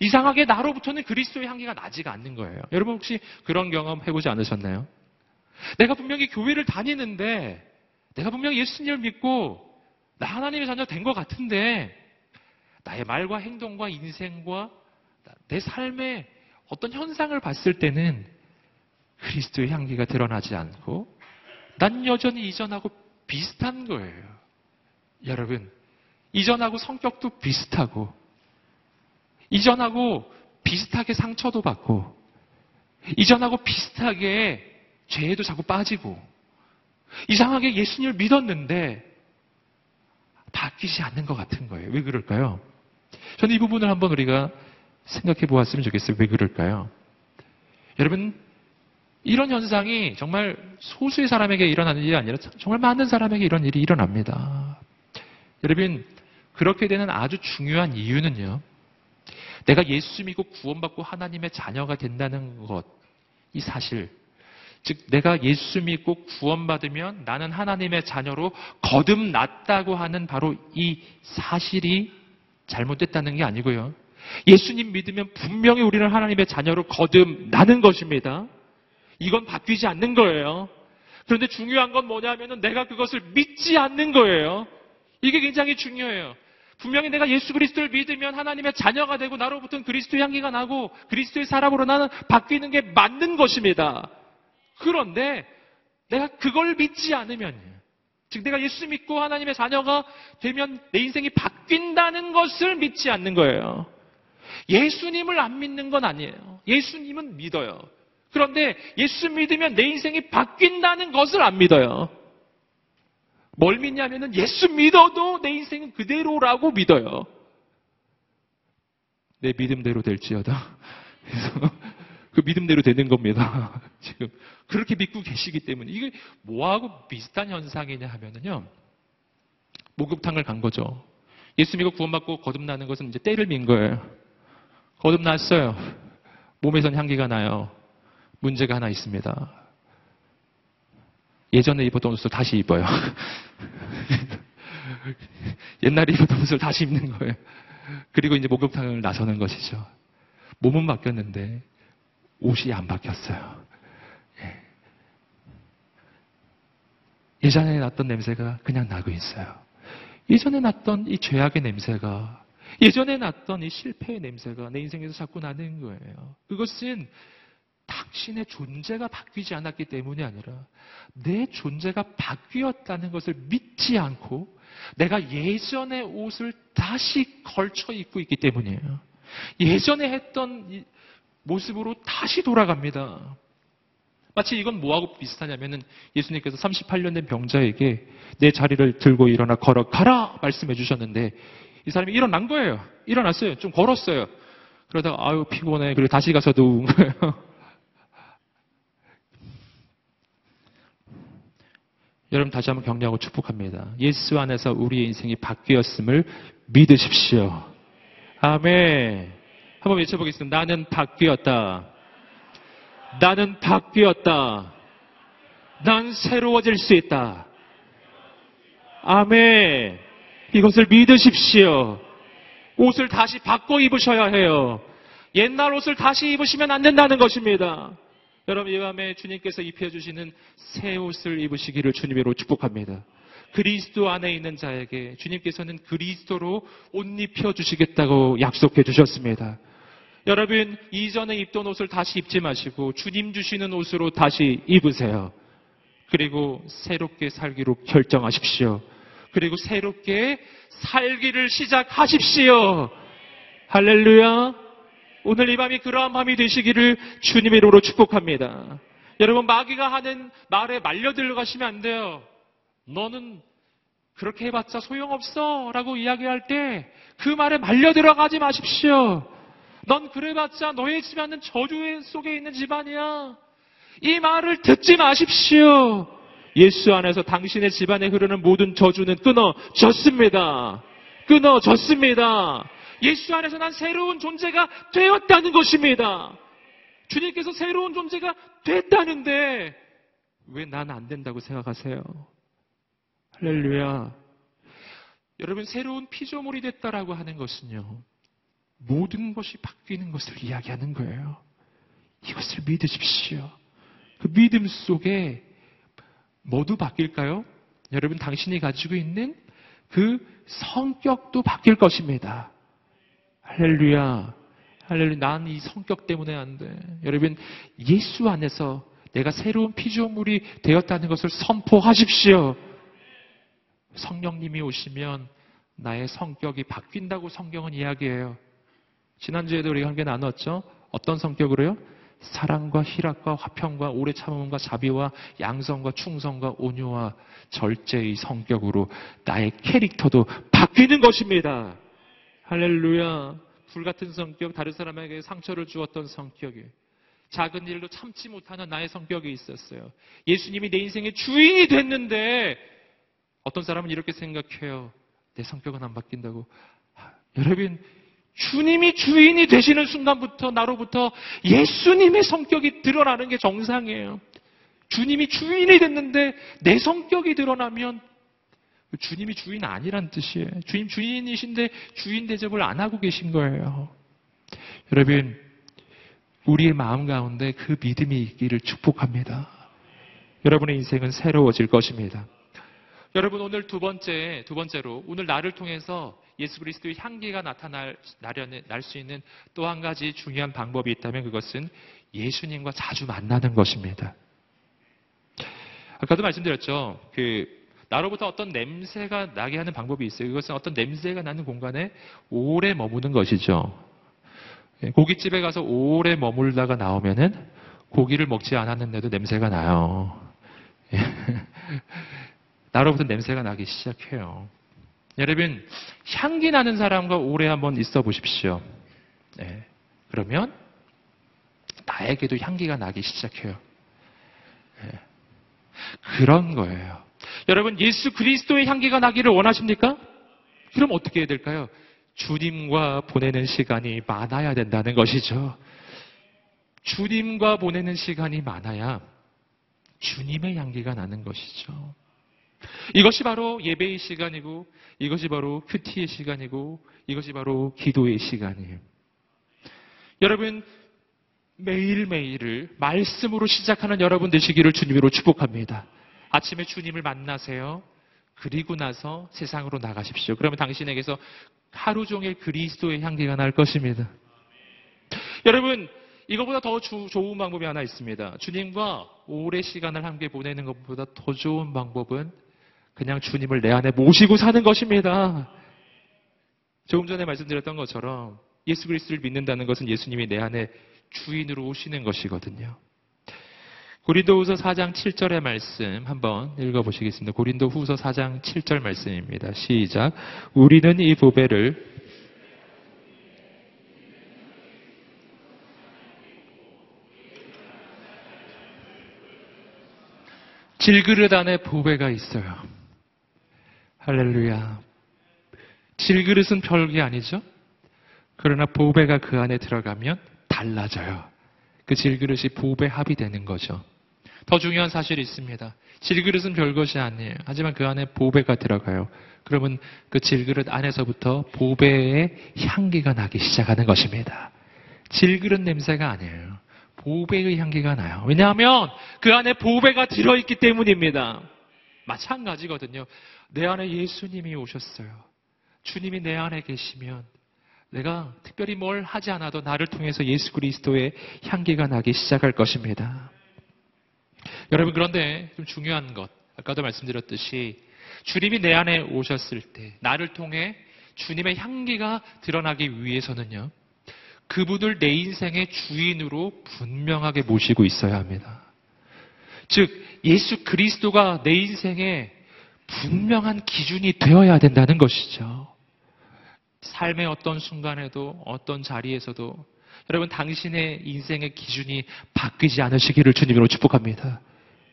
이상하게 나로부터는 그리스도의 향기가 나지가 않는 거예요. 여러분 혹시 그런 경험 해보지 않으셨나요? 내가 분명히 교회를 다니는데 내가 분명히 예수님을 믿고 나 하나님의 자녀 된 것 같은데 나의 말과 행동과 인생과 내 삶의 어떤 현상을 봤을 때는 그리스도의 향기가 드러나지 않고 난 여전히 이전하고 비슷한 거예요. 여러분 이전하고 성격도 비슷하고, 이전하고 비슷하게 상처도 받고, 이전하고 비슷하게 죄에도 자꾸 빠지고, 이상하게 예수님을 믿었는데, 바뀌지 않는 것 같은 거예요. 왜 그럴까요? 저는 이 부분을 한번 우리가 생각해 보았으면 좋겠어요. 왜 그럴까요? 여러분, 이런 현상이 정말 소수의 사람에게 일어나는 일이 아니라 정말 많은 사람에게 이런 일이 일어납니다. 여러분, 그렇게 되는 아주 중요한 이유는요. 내가 예수 믿고 구원받고 하나님의 자녀가 된다는 것, 이 사실. 즉, 내가 예수 믿고 구원받으면 나는 하나님의 자녀로 거듭났다고 하는 바로 이 사실이 잘못됐다는 게 아니고요. 예수님 믿으면 분명히 우리는 하나님의 자녀로 거듭나는 것입니다. 이건 바뀌지 않는 거예요. 그런데 중요한 건 뭐냐면은 내가 그것을 믿지 않는 거예요. 이게 굉장히 중요해요. 분명히 내가 예수 그리스도를 믿으면 하나님의 자녀가 되고 나로부터는 그리스도 향기가 나고 그리스도의 사람으로 나는 바뀌는 게 맞는 것입니다. 그런데 내가 그걸 믿지 않으면 즉 내가 예수 믿고 하나님의 자녀가 되면 내 인생이 바뀐다는 것을 믿지 않는 거예요. 예수님을 안 믿는 건 아니에요. 예수님은 믿어요. 그런데 예수 믿으면 내 인생이 바뀐다는 것을 안 믿어요. 뭘 믿냐면은 예수 믿어도 내 인생은 그대로라고 믿어요. 내 믿음대로 될지어다. 그래서 그 믿음대로 되는 겁니다. 지금 그렇게 믿고 계시기 때문에 이게 뭐하고 비슷한 현상이냐 하면은요. 목욕탕을 간 거죠. 예수 믿고 구원받고 거듭나는 것은 이제 때를 민 거예요. 거듭났어요. 몸에선 향기가 나요. 문제가 하나 있습니다. 예전에 입었던 옷을 다시 입어요. 옛날에 입었던 옷을 다시 입는 거예요. 그리고 이제 목욕탕을 나서는 것이죠. 몸은 바뀌었는데 옷이 안 바뀌었어요. 예. 예전에 났던 냄새가 그냥 나고 있어요. 예전에 났던 이 죄악의 냄새가, 예전에 났던 이 실패의 냄새가 내 인생에서 자꾸 나는 거예요. 그것은 당신의 존재가 바뀌지 않았기 때문이 아니라 내 존재가 바뀌었다는 것을 믿지 않고 내가 예전의 옷을 다시 걸쳐 입고 있기 때문이에요. 예전에 했던 모습으로 다시 돌아갑니다. 마치 이건 뭐하고 비슷하냐면은 예수님께서 38년 된 병자에게 내 자리를 들고 일어나 걸어가라 말씀해 주셨는데 이 사람이 일어난 거예요. 일어났어요. 좀 걸었어요. 그러다가 아유 피곤해. 그리고 다시 가서 누운 거예요. 여러분 다시 한번 격려하고 축복합니다. 예수 안에서 우리의 인생이 바뀌었음을 믿으십시오. 아멘. 한번 외쳐보겠습니다. 나는 바뀌었다. 나는 바뀌었다. 난 새로워질 수 있다. 아멘. 이것을 믿으십시오. 옷을 다시 바꿔 입으셔야 해요. 옛날 옷을 다시 입으시면 안 된다는 것입니다. 여러분 이 밤에 주님께서 입혀주시는 새 옷을 입으시기를 주님으로 축복합니다. 그리스도 안에 있는 자에게 주님께서는 그리스도로 옷 입혀 주시겠다고 약속해 주셨습니다. 여러분 이전에 입던 옷을 다시 입지 마시고 주님 주시는 옷으로 다시 입으세요. 그리고 새롭게 살기로 결정하십시오. 그리고 새롭게 살기를 시작하십시오. 할렐루야. 오늘 이 밤이 그러한 밤이 되시기를 주님의 이름으로 축복합니다. 여러분 마귀가 하는 말에 말려 들어가시면 안 돼요. 너는 그렇게 해봤자 소용없어 라고 이야기할 때 그 말에 말려 들어가지 마십시오. 넌 그래봤자 너의 집안은 저주 속에 있는 집안이야. 이 말을 듣지 마십시오. 예수 안에서 당신의 집안에 흐르는 모든 저주는 끊어졌습니다. 끊어졌습니다. 예수 안에서 난 새로운 존재가 되었다는 것입니다. 주님께서 새로운 존재가 됐다는데 왜 난 안 된다고 생각하세요? 할렐루야. 여러분 새로운 피조물이 됐다라고 하는 것은요. 모든 것이 바뀌는 것을 이야기하는 거예요. 이것을 믿으십시오. 그 믿음 속에 모두 바뀔까요? 여러분 당신이 가지고 있는 그 성격도 바뀔 것입니다. 할렐루야. 할렐루야. 난 이 성격 때문에 안 돼. 여러분, 예수 안에서 내가 새로운 피조물이 되었다는 것을 선포하십시오. 성령님이 오시면 나의 성격이 바뀐다고 성경은 이야기해요. 지난주에도 우리가 함께 나눴죠? 어떤 성격으로요? 사랑과 희락과 화평과 오래 참음과 자비와 양성과 충성과 온유와 절제의 성격으로 나의 캐릭터도 바뀌는 것입니다. 할렐루야. 불같은 성격, 다른 사람에게 상처를 주었던 성격이 작은 일도 참지 못하는 나의 성격이 있었어요. 예수님이 내 인생의 주인이 됐는데 어떤 사람은 이렇게 생각해요. 내 성격은 안 바뀐다고. 여러분, 주님이 주인이 되시는 순간부터 나로부터 예수님의 성격이 드러나는 게 정상이에요. 주님이 주인이 됐는데 내 성격이 드러나면 주님이 주인 아니란 뜻이에요. 주님 주인이신데 주인 대접을 안 하고 계신 거예요. 여러분, 우리의 마음 가운데 그 믿음이 있기를 축복합니다. 여러분의 인생은 새로워질 것입니다. 여러분 오늘 두 번째 두 번째로 오늘 나를 통해서 예수 그리스도의 향기가 나타날 날 수 있는 또 한 가지 중요한 방법이 있다면 그것은 예수님과 자주 만나는 것입니다. 아까도 말씀드렸죠. 그 나로부터 어떤 냄새가 나게 하는 방법이 있어요. 그것은 어떤 냄새가 나는 공간에 오래 머무는 것이죠. 예, 고깃집에 가서 오래 머물다가 나오면은 고기를 먹지 않았는데도 냄새가 나요. 예. 나로부터 냄새가 나기 시작해요. 여러분, 향기 나는 사람과 오래 한번 있어 보십시오. 네. 그러면 나에게도 향기가 나기 시작해요. 네. 그런 거예요. 여러분, 예수 그리스도의 향기가 나기를 원하십니까? 그럼 어떻게 해야 될까요? 주님과 보내는 시간이 많아야 된다는 것이죠. 주님과 보내는 시간이 많아야 주님의 향기가 나는 것이죠. 이것이 바로 예배의 시간이고 이것이 바로 큐티의 시간이고 이것이 바로 기도의 시간이에요. 여러분 매일매일을 말씀으로 시작하는 여러분 되시기를 주님으로 축복합니다. 아침에 주님을 만나세요. 그리고 나서 세상으로 나가십시오. 그러면 당신에게서 하루 종일 그리스도의 향기가 날 것입니다. 여러분, 이거보다 더 주, 좋은 방법이 하나 있습니다. 주님과 오래 시간을 함께 보내는 것보다 더 좋은 방법은 그냥 주님을 내 안에 모시고 사는 것입니다. 조금 전에 말씀드렸던 것처럼 예수 그리스도를 믿는다는 것은 예수님이 내 안에 주인으로 오시는 것이거든요. 고린도후서 4장 7절의 말씀 한번 읽어보시겠습니다. 고린도후서 4장 7절 말씀입니다. 시작. 우리는 이 보배를 질그릇 안에 보배가 있어요. 할렐루야. 질그릇은 별게 아니죠? 그러나 보배가 그 안에 들어가면 달라져요. 그 질그릇이 보배 합이 되는 거죠. 더 중요한 사실이 있습니다. 질그릇은 별것이 아니에요. 하지만 그 안에 보배가 들어가요. 그러면 그 질그릇 안에서부터 보배의 향기가 나기 시작하는 것입니다. 질그릇 냄새가 아니에요. 보배의 향기가 나요. 왜냐하면 그 안에 보배가 들어있기 때문입니다. 마찬가지거든요. 내 안에 예수님이 오셨어요. 주님이 내 안에 계시면 내가 특별히 뭘 하지 않아도 나를 통해서 예수 그리스도의 향기가 나기 시작할 것입니다. 여러분 그런데 좀 중요한 것 아까도 말씀드렸듯이 주님이 내 안에 오셨을 때 나를 통해 주님의 향기가 드러나기 위해서는요. 그분을 내 인생의 주인으로 분명하게 모시고 있어야 합니다. 즉 예수 그리스도가 내 인생의 분명한 기준이 되어야 된다는 것이죠. 삶의 어떤 순간에도 어떤 자리에서도 여러분 당신의 인생의 기준이 바뀌지 않으시기를 주님으로 축복합니다.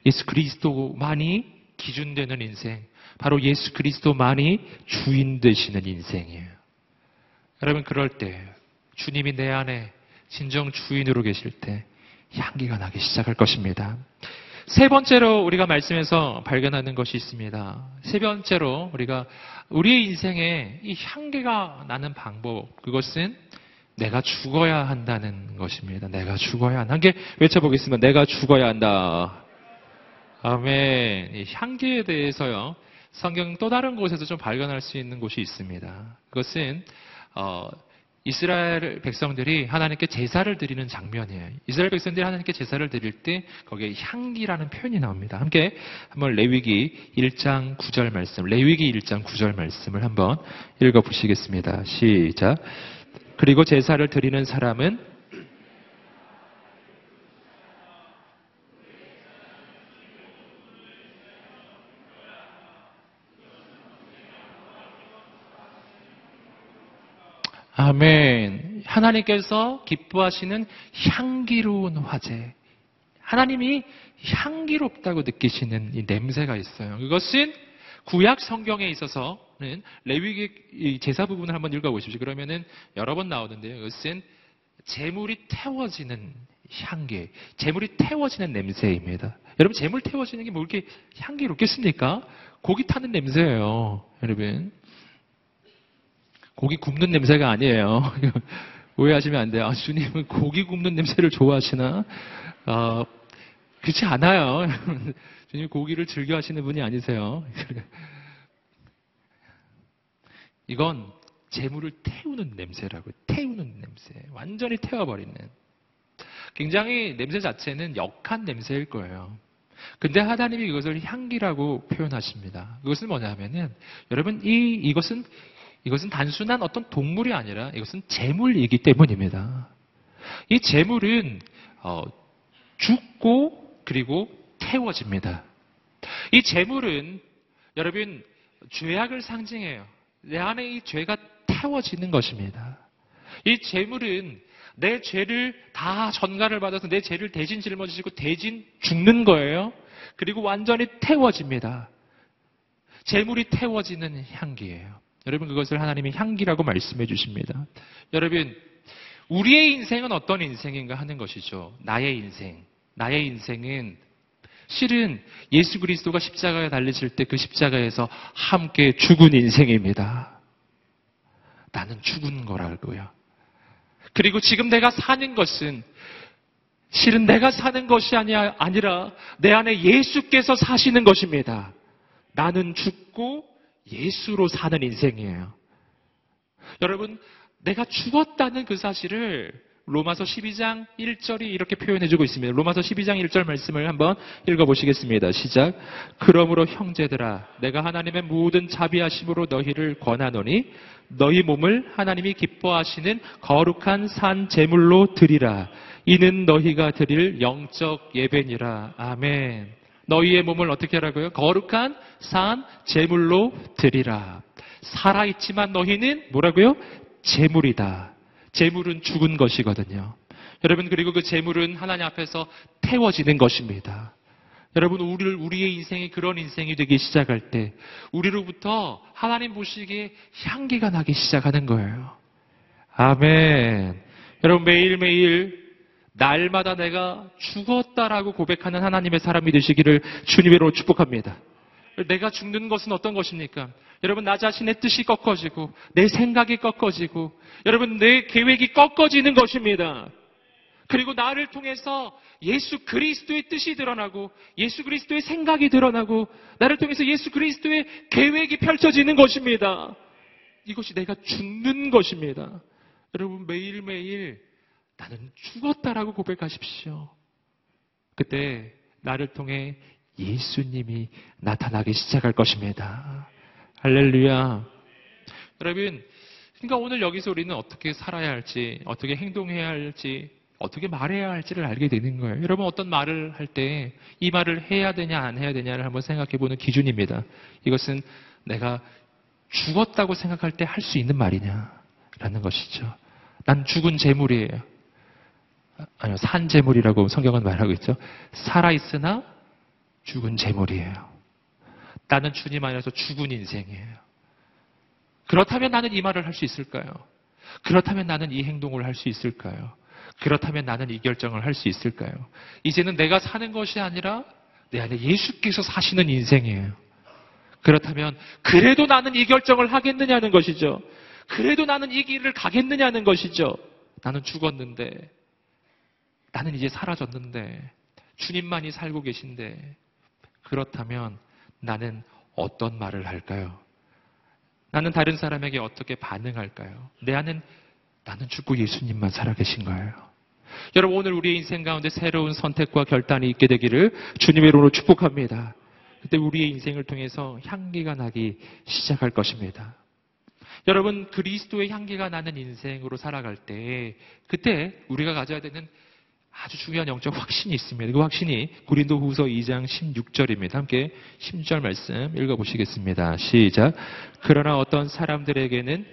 예수 그리스도만이 기준되는 인생, 바로 예수 그리스도만이 주인 되시는 인생이에요. 여러분 그럴 때 주님이 내 안에 진정 주인으로 계실 때 향기가 나기 시작할 것입니다. 세 번째로 우리가 말씀에서 발견하는 것이 있습니다. 세 번째로 우리가 우리의 인생에 이 향기가 나는 방법, 그것은 내가 죽어야 한다는 것입니다. 내가 죽어야 한다. 함께 외쳐보겠습니다. 내가 죽어야 한다. 아멘. 이 향기에 대해서요. 성경 또 다른 곳에서 좀 발견할 수 있는 곳이 있습니다. 그것은 어, 이스라엘 백성들이 하나님께 제사를 드리는 장면이에요. 이스라엘 백성들이 하나님께 제사를 드릴 때 거기에 향기라는 표현이 나옵니다. 함께 한번 레위기 1장 9절 말씀, 레위기 1장 9절 말씀을 한번 읽어 보시겠습니다. 시작. 그리고 제사를 드리는 사람은 아멘. 하나님께서 기뻐하시는 향기로운 화재. 하나님이 향기롭다고 느끼시는 이 냄새가 있어요. 그것은 구약 성경에 있어서는 레위기 제사 부분을 한번 읽어보십시오. 그러면은 여러 번 나오는데요. 그것은 재물이 태워지는 향기, 재물이 태워지는 냄새입니다. 여러분 재물 태워지는 게 뭐 이렇게 향기롭겠습니까? 고기 타는 냄새예요, 여러분. 고기 굽는 냄새가 아니에요. 오해하시면 안 돼요. 아, 주님은 고기 굽는 냄새를 좋아하시나? 어, 그렇지 않아요. 주님 고기를 즐겨 하시는 분이 아니세요. 이건 재물을 태우는 냄새라고 태우는 냄새. 완전히 태워버리는. 굉장히 냄새 자체는 역한 냄새일 거예요. 근데 하나님이 이것을 향기라고 표현하십니다. 그것은 뭐냐면은 여러분 이 이것은 이것은 단순한 어떤 동물이 아니라 이것은 재물이기 때문입니다. 이 재물은 어, 죽고 그리고 태워집니다. 이 재물은 여러분 죄악을 상징해요. 내 안에 이 죄가 태워지는 것입니다. 이 재물은 내 죄를 다 전가를 받아서 내 죄를 대신 짊어지시고 대신 죽는 거예요. 그리고 완전히 태워집니다. 재물이 태워지는 향기예요. 여러분 그것을 하나님이 향기라고 말씀해 주십니다. 여러분 우리의 인생은 어떤 인생인가 하는 것이죠. 나의 인생. 나의 인생은 실은 예수 그리스도가 십자가에 달리실 때 그 십자가에서 함께 죽은 인생입니다. 나는 죽은 거라고요. 그리고 지금 내가 사는 것은 실은 내가 사는 것이 아니라 내 안에 예수께서 사시는 것입니다. 나는 죽고 예수로 사는 인생이에요. 여러분, 내가 죽었다는 그 사실을 로마서 12장 1절이 이렇게 표현해주고 있습니다. 로마서 12장 1절 말씀을 한번 읽어보시겠습니다. 시작. 그러므로 형제들아, 내가 하나님의 모든 자비하심으로 너희를 권하노니 너희 몸을 하나님이 기뻐하시는 거룩한 산 제물로 드리라. 이는 너희가 드릴 영적 예배니라. 아멘. 너희의 몸을 어떻게 하라고요? 거룩한 산 제물로 드리라. 살아있지만 너희는 뭐라고요? 재물이다. 재물은 죽은 것이거든요. 여러분 그리고 그 재물은 하나님 앞에서 태워지는 것입니다. 여러분 우리를 우리의 인생이 그런 인생이 되기 시작할 때 우리로부터 하나님 보시기에 향기가 나기 시작하는 거예요. 아멘. 여러분 매일매일 날마다 내가 죽었다라고 고백하는 하나님의 사람이 되시기를 주님으로 축복합니다. 내가 죽는 것은 어떤 것입니까? 여러분, 나 자신의 뜻이 꺾어지고, 내 생각이 꺾어지고, 여러분, 내 계획이 꺾어지는 것입니다. 그리고 나를 통해서 예수 그리스도의 뜻이 드러나고, 예수 그리스도의 생각이 드러나고, 나를 통해서 예수 그리스도의 계획이 펼쳐지는 것입니다. 이것이 내가 죽는 것입니다. 여러분, 매일매일 나는 죽었다라고 고백하십시오. 그때 나를 통해 예수님이 나타나기 시작할 것입니다. 할렐루야. 여러분, 그러니까 오늘 여기서 우리는 어떻게 살아야 할지, 어떻게 행동해야 할지, 어떻게 말해야 할지를 알게 되는 거예요. 여러분 어떤 말을 할 때 이 말을 해야 되냐 안 해야 되냐를 한번 생각해 보는 기준입니다. 이것은 내가 죽었다고 생각할 때 할 수 있는 말이냐라는 것이죠. 난 죽은 재물이에요. 아니요, 산 재물이라고 성경은 말하고 있죠. 살아있으나 죽은 재물이에요. 나는 주님 안에서 죽은 인생이에요. 그렇다면 나는 이 말을 할 수 있을까요? 그렇다면 나는 이 행동을 할 수 있을까요? 그렇다면 나는 이 결정을 할 수 있을까요? 이제는 내가 사는 것이 아니라 내 안에 예수께서 사시는 인생이에요. 그렇다면 그래도 나는 이 결정을 하겠느냐는 것이죠. 그래도 나는 이 길을 가겠느냐는 것이죠. 나는 죽었는데 나는 이제 사라졌는데 주님만이 살고 계신데 그렇다면 나는 어떤 말을 할까요? 나는 다른 사람에게 어떻게 반응할까요? 내 안은 나는 죽고 예수님만 살아계신 거예요. 여러분 오늘 우리의 인생 가운데 새로운 선택과 결단이 있게 되기를 주님의 이름으로 축복합니다. 그때 우리의 인생을 통해서 향기가 나기 시작할 것입니다. 여러분 그리스도의 향기가 나는 인생으로 살아갈 때 그때 우리가 가져야 되는 아주 중요한 영적 확신이 있습니다. 그 확신이 구린도 후서 2장 16절입니다. 함께 16절 말씀 읽어보시겠습니다. 시작. 그러나 어떤 사람들에게는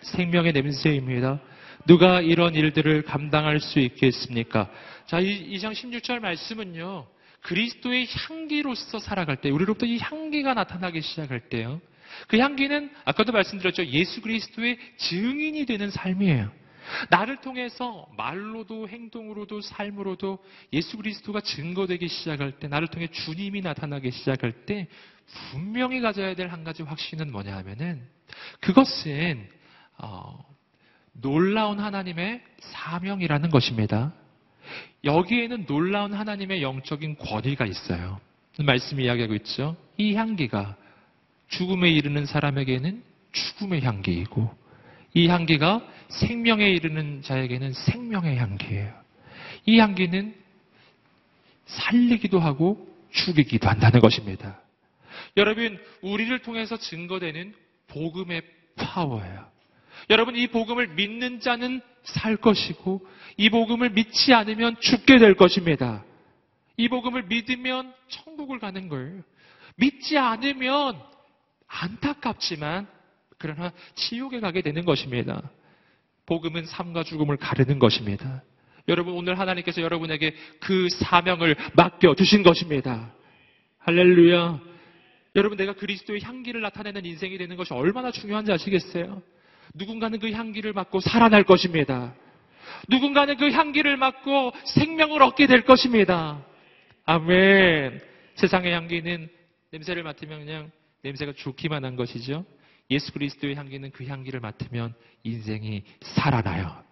생명의 냄새입니다. 누가 이런 일들을 감당할 수 있겠습니까? 자, 이 2장 16절 말씀은요. 그리스도의 향기로서 살아갈 때, 우리로부터 이 향기가 나타나기 시작할 때요. 그 향기는 아까도 말씀드렸죠. 예수 그리스도의 증인이 되는 삶이에요. 나를 통해서 말로도 행동으로도 삶으로도 예수 그리스도가 증거되기 시작할 때, 나를 통해 주님이 나타나기 시작할 때 분명히 가져야 될 한 가지 확신은 뭐냐 하면은 그것은 어, 놀라운 하나님의 사명이라는 것입니다. 여기에는 놀라운 하나님의 영적인 권위가 있어요. 말씀이 이야기하고 있죠. 이 향기가 죽음에 이르는 사람에게는 죽음의 향기이고 이 향기가 생명에 이르는 자에게는 생명의 향기예요. 이 향기는 살리기도 하고 죽이기도 한다는 것입니다. 여러분, 우리를 통해서 증거되는 복음의 파워예요. 여러분, 이 복음을 믿는 자는 살 것이고, 이 복음을 믿지 않으면 죽게 될 것입니다. 이 복음을 믿으면 천국을 가는 거예요. 믿지 않으면 안타깝지만, 그러나 지옥에 가게 되는 것입니다. 복음은 삶과 죽음을 가르는 것입니다. 여러분, 오늘 하나님께서 여러분에게 그 사명을 맡겨 주신 것입니다. 할렐루야. 여러분, 내가 그리스도의 향기를 나타내는 인생이 되는 것이 얼마나 중요한지 아시겠어요? 누군가는 그 향기를 맡고 살아날 것입니다. 누군가는 그 향기를 맡고 생명을 얻게 될 것입니다. 아멘. 세상의 향기는 냄새를 맡으면 그냥 냄새가 좋기만 한 것이죠. 예수 그리스도의 향기는 그 향기를 맡으면 인생이 살아나요.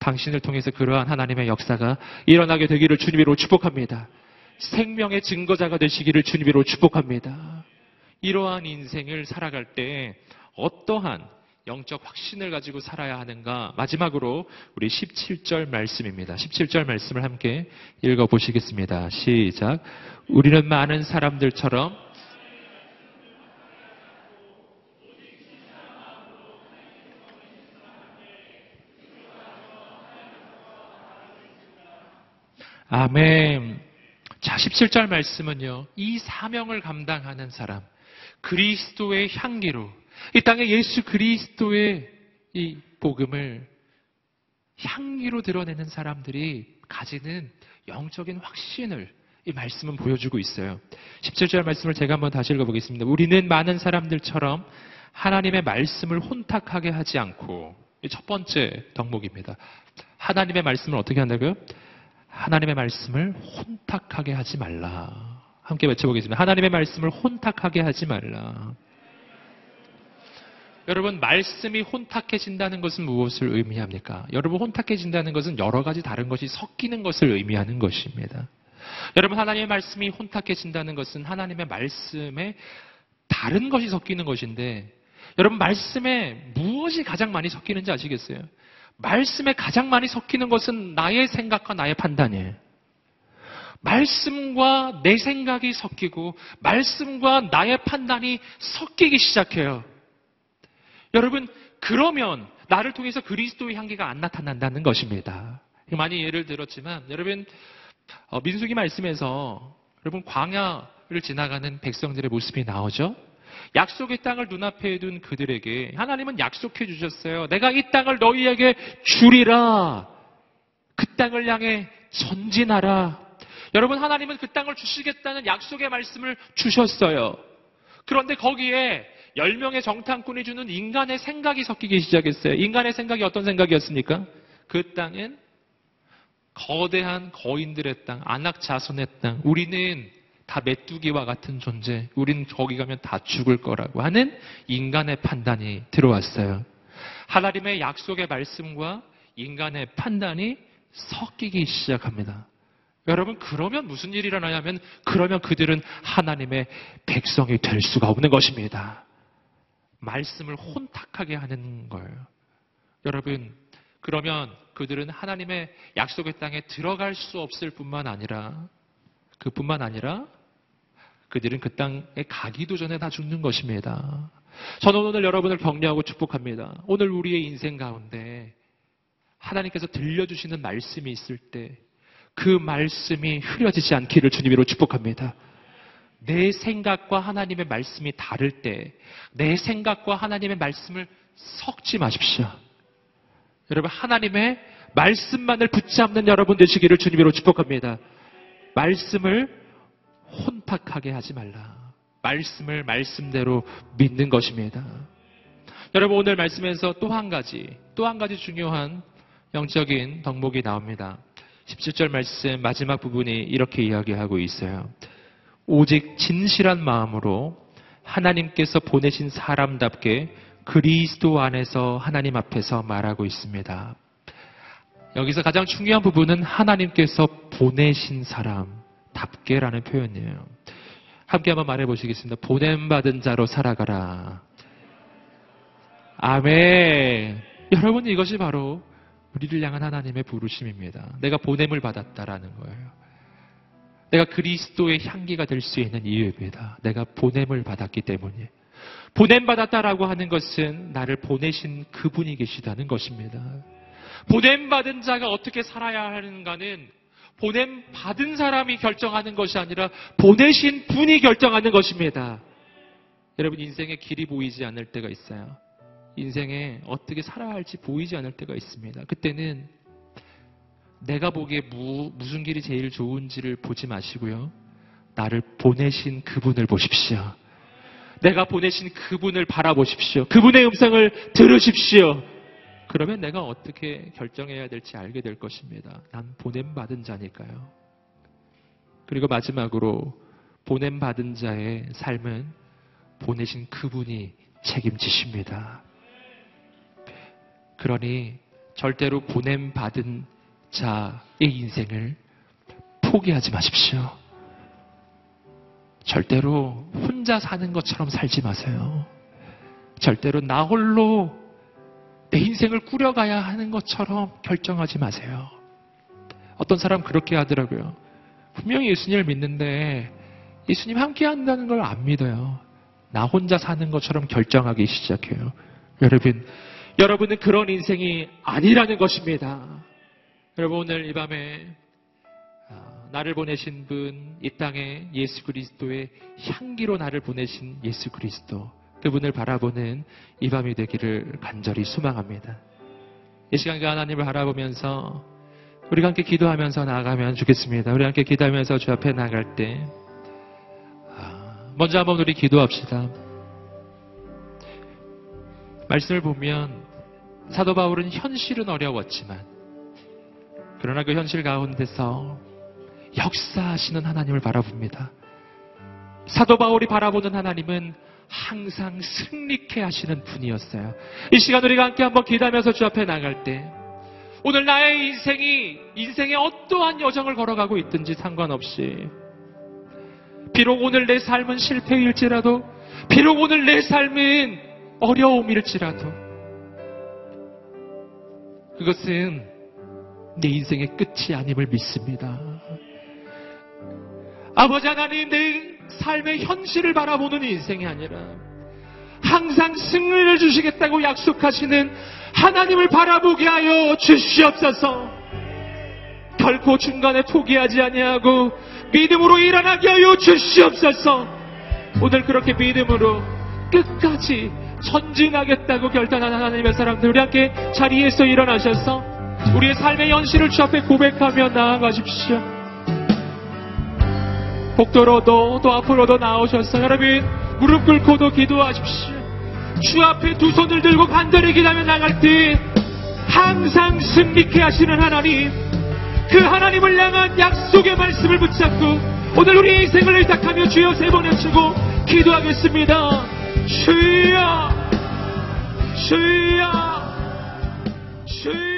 당신을 통해서 그러한 하나님의 역사가 일어나게 되기를 주님으로 축복합니다. 생명의 증거자가 되시기를 주님으로 축복합니다. 이러한 인생을 살아갈 때 어떠한 영적 확신을 가지고 살아야 하는가? 마지막으로 우리 17절 말씀입니다. 17절 말씀을 함께 읽어 보시겠습니다. 시작. 우리는 많은 사람들처럼 아멘. 자, 17절 말씀은요, 이 사명을 감당하는 사람, 그리스도의 향기로, 이 땅에 예수 그리스도의 이 복음을 향기로 드러내는 사람들이 가지는 영적인 확신을 이 말씀은 보여주고 있어요. 17절 말씀을 제가 한번 다시 읽어보겠습니다. 우리는 많은 사람들처럼 하나님의 말씀을 혼탁하게 하지 않고, 첫 번째 덕목입니다. 하나님의 말씀을 어떻게 한다고요? 하나님의 말씀을 혼탁하게 하지 말라. 함께 외쳐보겠습니다. 하나님의 말씀을 혼탁하게 하지 말라. 여러분, 말씀이 혼탁해진다는 것은 무엇을 의미합니까? 여러분, 혼탁해진다는 것은 여러 가지 다른 것이 섞이는 것을 의미하는 것입니다. 여러분, 하나님의 말씀이 혼탁해진다는 것은 하나님의 말씀에 다른 것이 섞이는 것인데, 여러분, 말씀에 무엇이 가장 많이 섞이는지 아시겠어요? 말씀에 가장 많이 섞이는 것은 나의 생각과 나의 판단이에요. 말씀과 내 생각이 섞이고 말씀과 나의 판단이 섞이기 시작해요. 여러분, 그러면 나를 통해서 그리스도의 향기가 안 나타난다는 것입니다. 많이 예를 들었지만 여러분 어, 민수기 말씀에서 여러분 광야를 지나가는 백성들의 모습이 나오죠. 약속의 땅을 눈앞에 둔 그들에게 하나님은 약속해 주셨어요. 내가 이 땅을 너희에게 주리라. 그 땅을 향해 전진하라. 여러분 하나님은 그 땅을 주시겠다는 약속의 말씀을 주셨어요. 그런데 거기에 10명의 정탐꾼이 주는 인간의 생각이 섞이기 시작했어요. 인간의 생각이 어떤 생각이었습니까? 그 땅은 거대한 거인들의 땅, 안악 자손의 땅. 우리는 다 메뚜기와 같은 존재, 우린 거기 가면 다 죽을 거라고 하는 인간의 판단이 들어왔어요. 하나님의 약속의 말씀과 인간의 판단이 섞이기 시작합니다. 여러분, 그러면 무슨 일이 일어나냐면, 그러면 그들은 하나님의 백성이 될 수가 없는 것입니다. 말씀을 혼탁하게 하는 거예요. 여러분, 그러면 그들은 하나님의 약속의 땅에 들어갈 수 없을 뿐만 아니라, 그뿐만 아니라 그들은 그 땅에 가기도 전에 다 죽는 것입니다. 저는 오늘 여러분을 격려하고 축복합니다. 오늘 우리의 인생 가운데 하나님께서 들려주시는 말씀이 있을 때 그 말씀이 흐려지지 않기를 주님으로 축복합니다. 내 생각과 하나님의 말씀이 다를 때 내 생각과 하나님의 말씀을 섞지 마십시오. 여러분 하나님의 말씀만을 붙잡는 여러분 되시기를 주님으로 축복합니다. 말씀을 혼탁하게 하지 말라. 말씀을 말씀대로 믿는 것입니다. 여러분 오늘 말씀에서 또 한 가지, 또 한 가지 중요한 영적인 덕목이 나옵니다. 17절 말씀 마지막 부분이 이렇게 이야기하고 있어요. 오직 진실한 마음으로 하나님께서 보내신 사람답게 그리스도 안에서 하나님 앞에서 말하고 있습니다. 여기서 가장 중요한 부분은 하나님께서 보내신 사람 답게라는 표현이에요. 함께 한번 말해 보시겠습니다. 보냄받은 자로 살아가라. 아멘. 여러분 이것이 바로 우리를 향한 하나님의 부르심입니다. 내가 보냄을 받았다라는 거예요. 내가 그리스도의 향기가 될 수 있는 이유입니다. 내가 보냄을 받았기 때문에. 보냄 받았다라고 하는 것은 나를 보내신 그분이 계시다는 것입니다. 보냄 받은 자가 어떻게 살아야 하는가는 보냄 받은 사람이 결정하는 것이 아니라 보내신 분이 결정하는 것입니다. 여러분 인생에 길이 보이지 않을 때가 있어요. 인생에 어떻게 살아야 할지 보이지 않을 때가 있습니다. 그때는 내가 보기에 무, 무슨 길이 제일 좋은지를 보지 마시고요. 나를 보내신 그분을 보십시오. 내가 보내신 그분을 바라보십시오. 그분의 음성을 들으십시오. 그러면 내가 어떻게 결정해야 될지 알게 될 것입니다. 난 보냄받은 자니까요. 그리고 마지막으로 보냄받은 자의 삶은 보내신 그분이 책임지십니다. 그러니 절대로 보냄받은 자의 인생을 포기하지 마십시오. 절대로 혼자 사는 것처럼 살지 마세요. 절대로 나 홀로 내 인생을 꾸려가야 하는 것처럼 결정하지 마세요. 어떤 사람 그렇게 하더라고요. 분명히 예수님을 믿는데 예수님 함께 한다는 걸 안 믿어요. 나 혼자 사는 것처럼 결정하기 시작해요. 여러분, 여러분은 그런 인생이 아니라는 것입니다. 여러분 오늘 이 밤에 아, 나를 보내신 분, 이 땅에 예수 그리스도의 향기로 나를 보내신 예수 그리스도, 그분을 바라보는 이 밤이 되기를 간절히 소망합니다. 이 시간 과 하나님을 바라보면서 우리가 함께 기도하면서 나아가면 좋겠습니다. 우리 함께 기도하면서 주 앞에 나갈 때 아, 먼저 한번 우리 기도합시다. 말씀을 보면 사도 바울은 현실은 어려웠지만 그러나 그 현실 가운데서 역사하시는 하나님을 바라봅니다. 사도 바울이 바라보는 하나님은 항상 승리케 하시는 분이었어요. 이 시간 우리가 함께 한번 기도하면서 주 앞에 나갈 때 오늘 나의 인생이 인생의 어떠한 여정을 걸어가고 있든지 상관없이 비록 오늘 내 삶은 실패일지라도 비록 오늘 내 삶은 어려움일지라도 그것은 내 인생의 끝이 아님을 믿습니다. 아버지 하나님, 내 삶의 현실을 바라보는 인생이 아니라 항상 승리를 주시겠다고 약속하시는 하나님을 바라보게 하여 주시옵소서. 결코 중간에 포기하지 아니하고 믿음으로 일어나게 하여 주시옵소서. 오늘 그렇게 믿음으로 끝까지 전진하겠다고 결단한 하나님의 사람들 우리 함께 자리에서 일어나셔서 우리의 삶의 현실을 주 앞에 고백하며 나아가십시오. 복도로도 또 앞으로도 나오셔서 여러분 무릎 꿇고도 기도하십시오. 주 앞에 두 손을 들고 간절히 기도하며 나갈 때 항상 승리케 하시는 하나님 그 하나님을 향한 약속의 말씀을 붙잡고 오늘 우리 인생을 의탁하며 주여 세 번 외치고 기도하겠습니다. 주여 주여 주여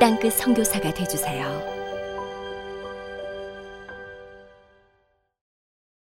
땅끝 성교사가 되주세요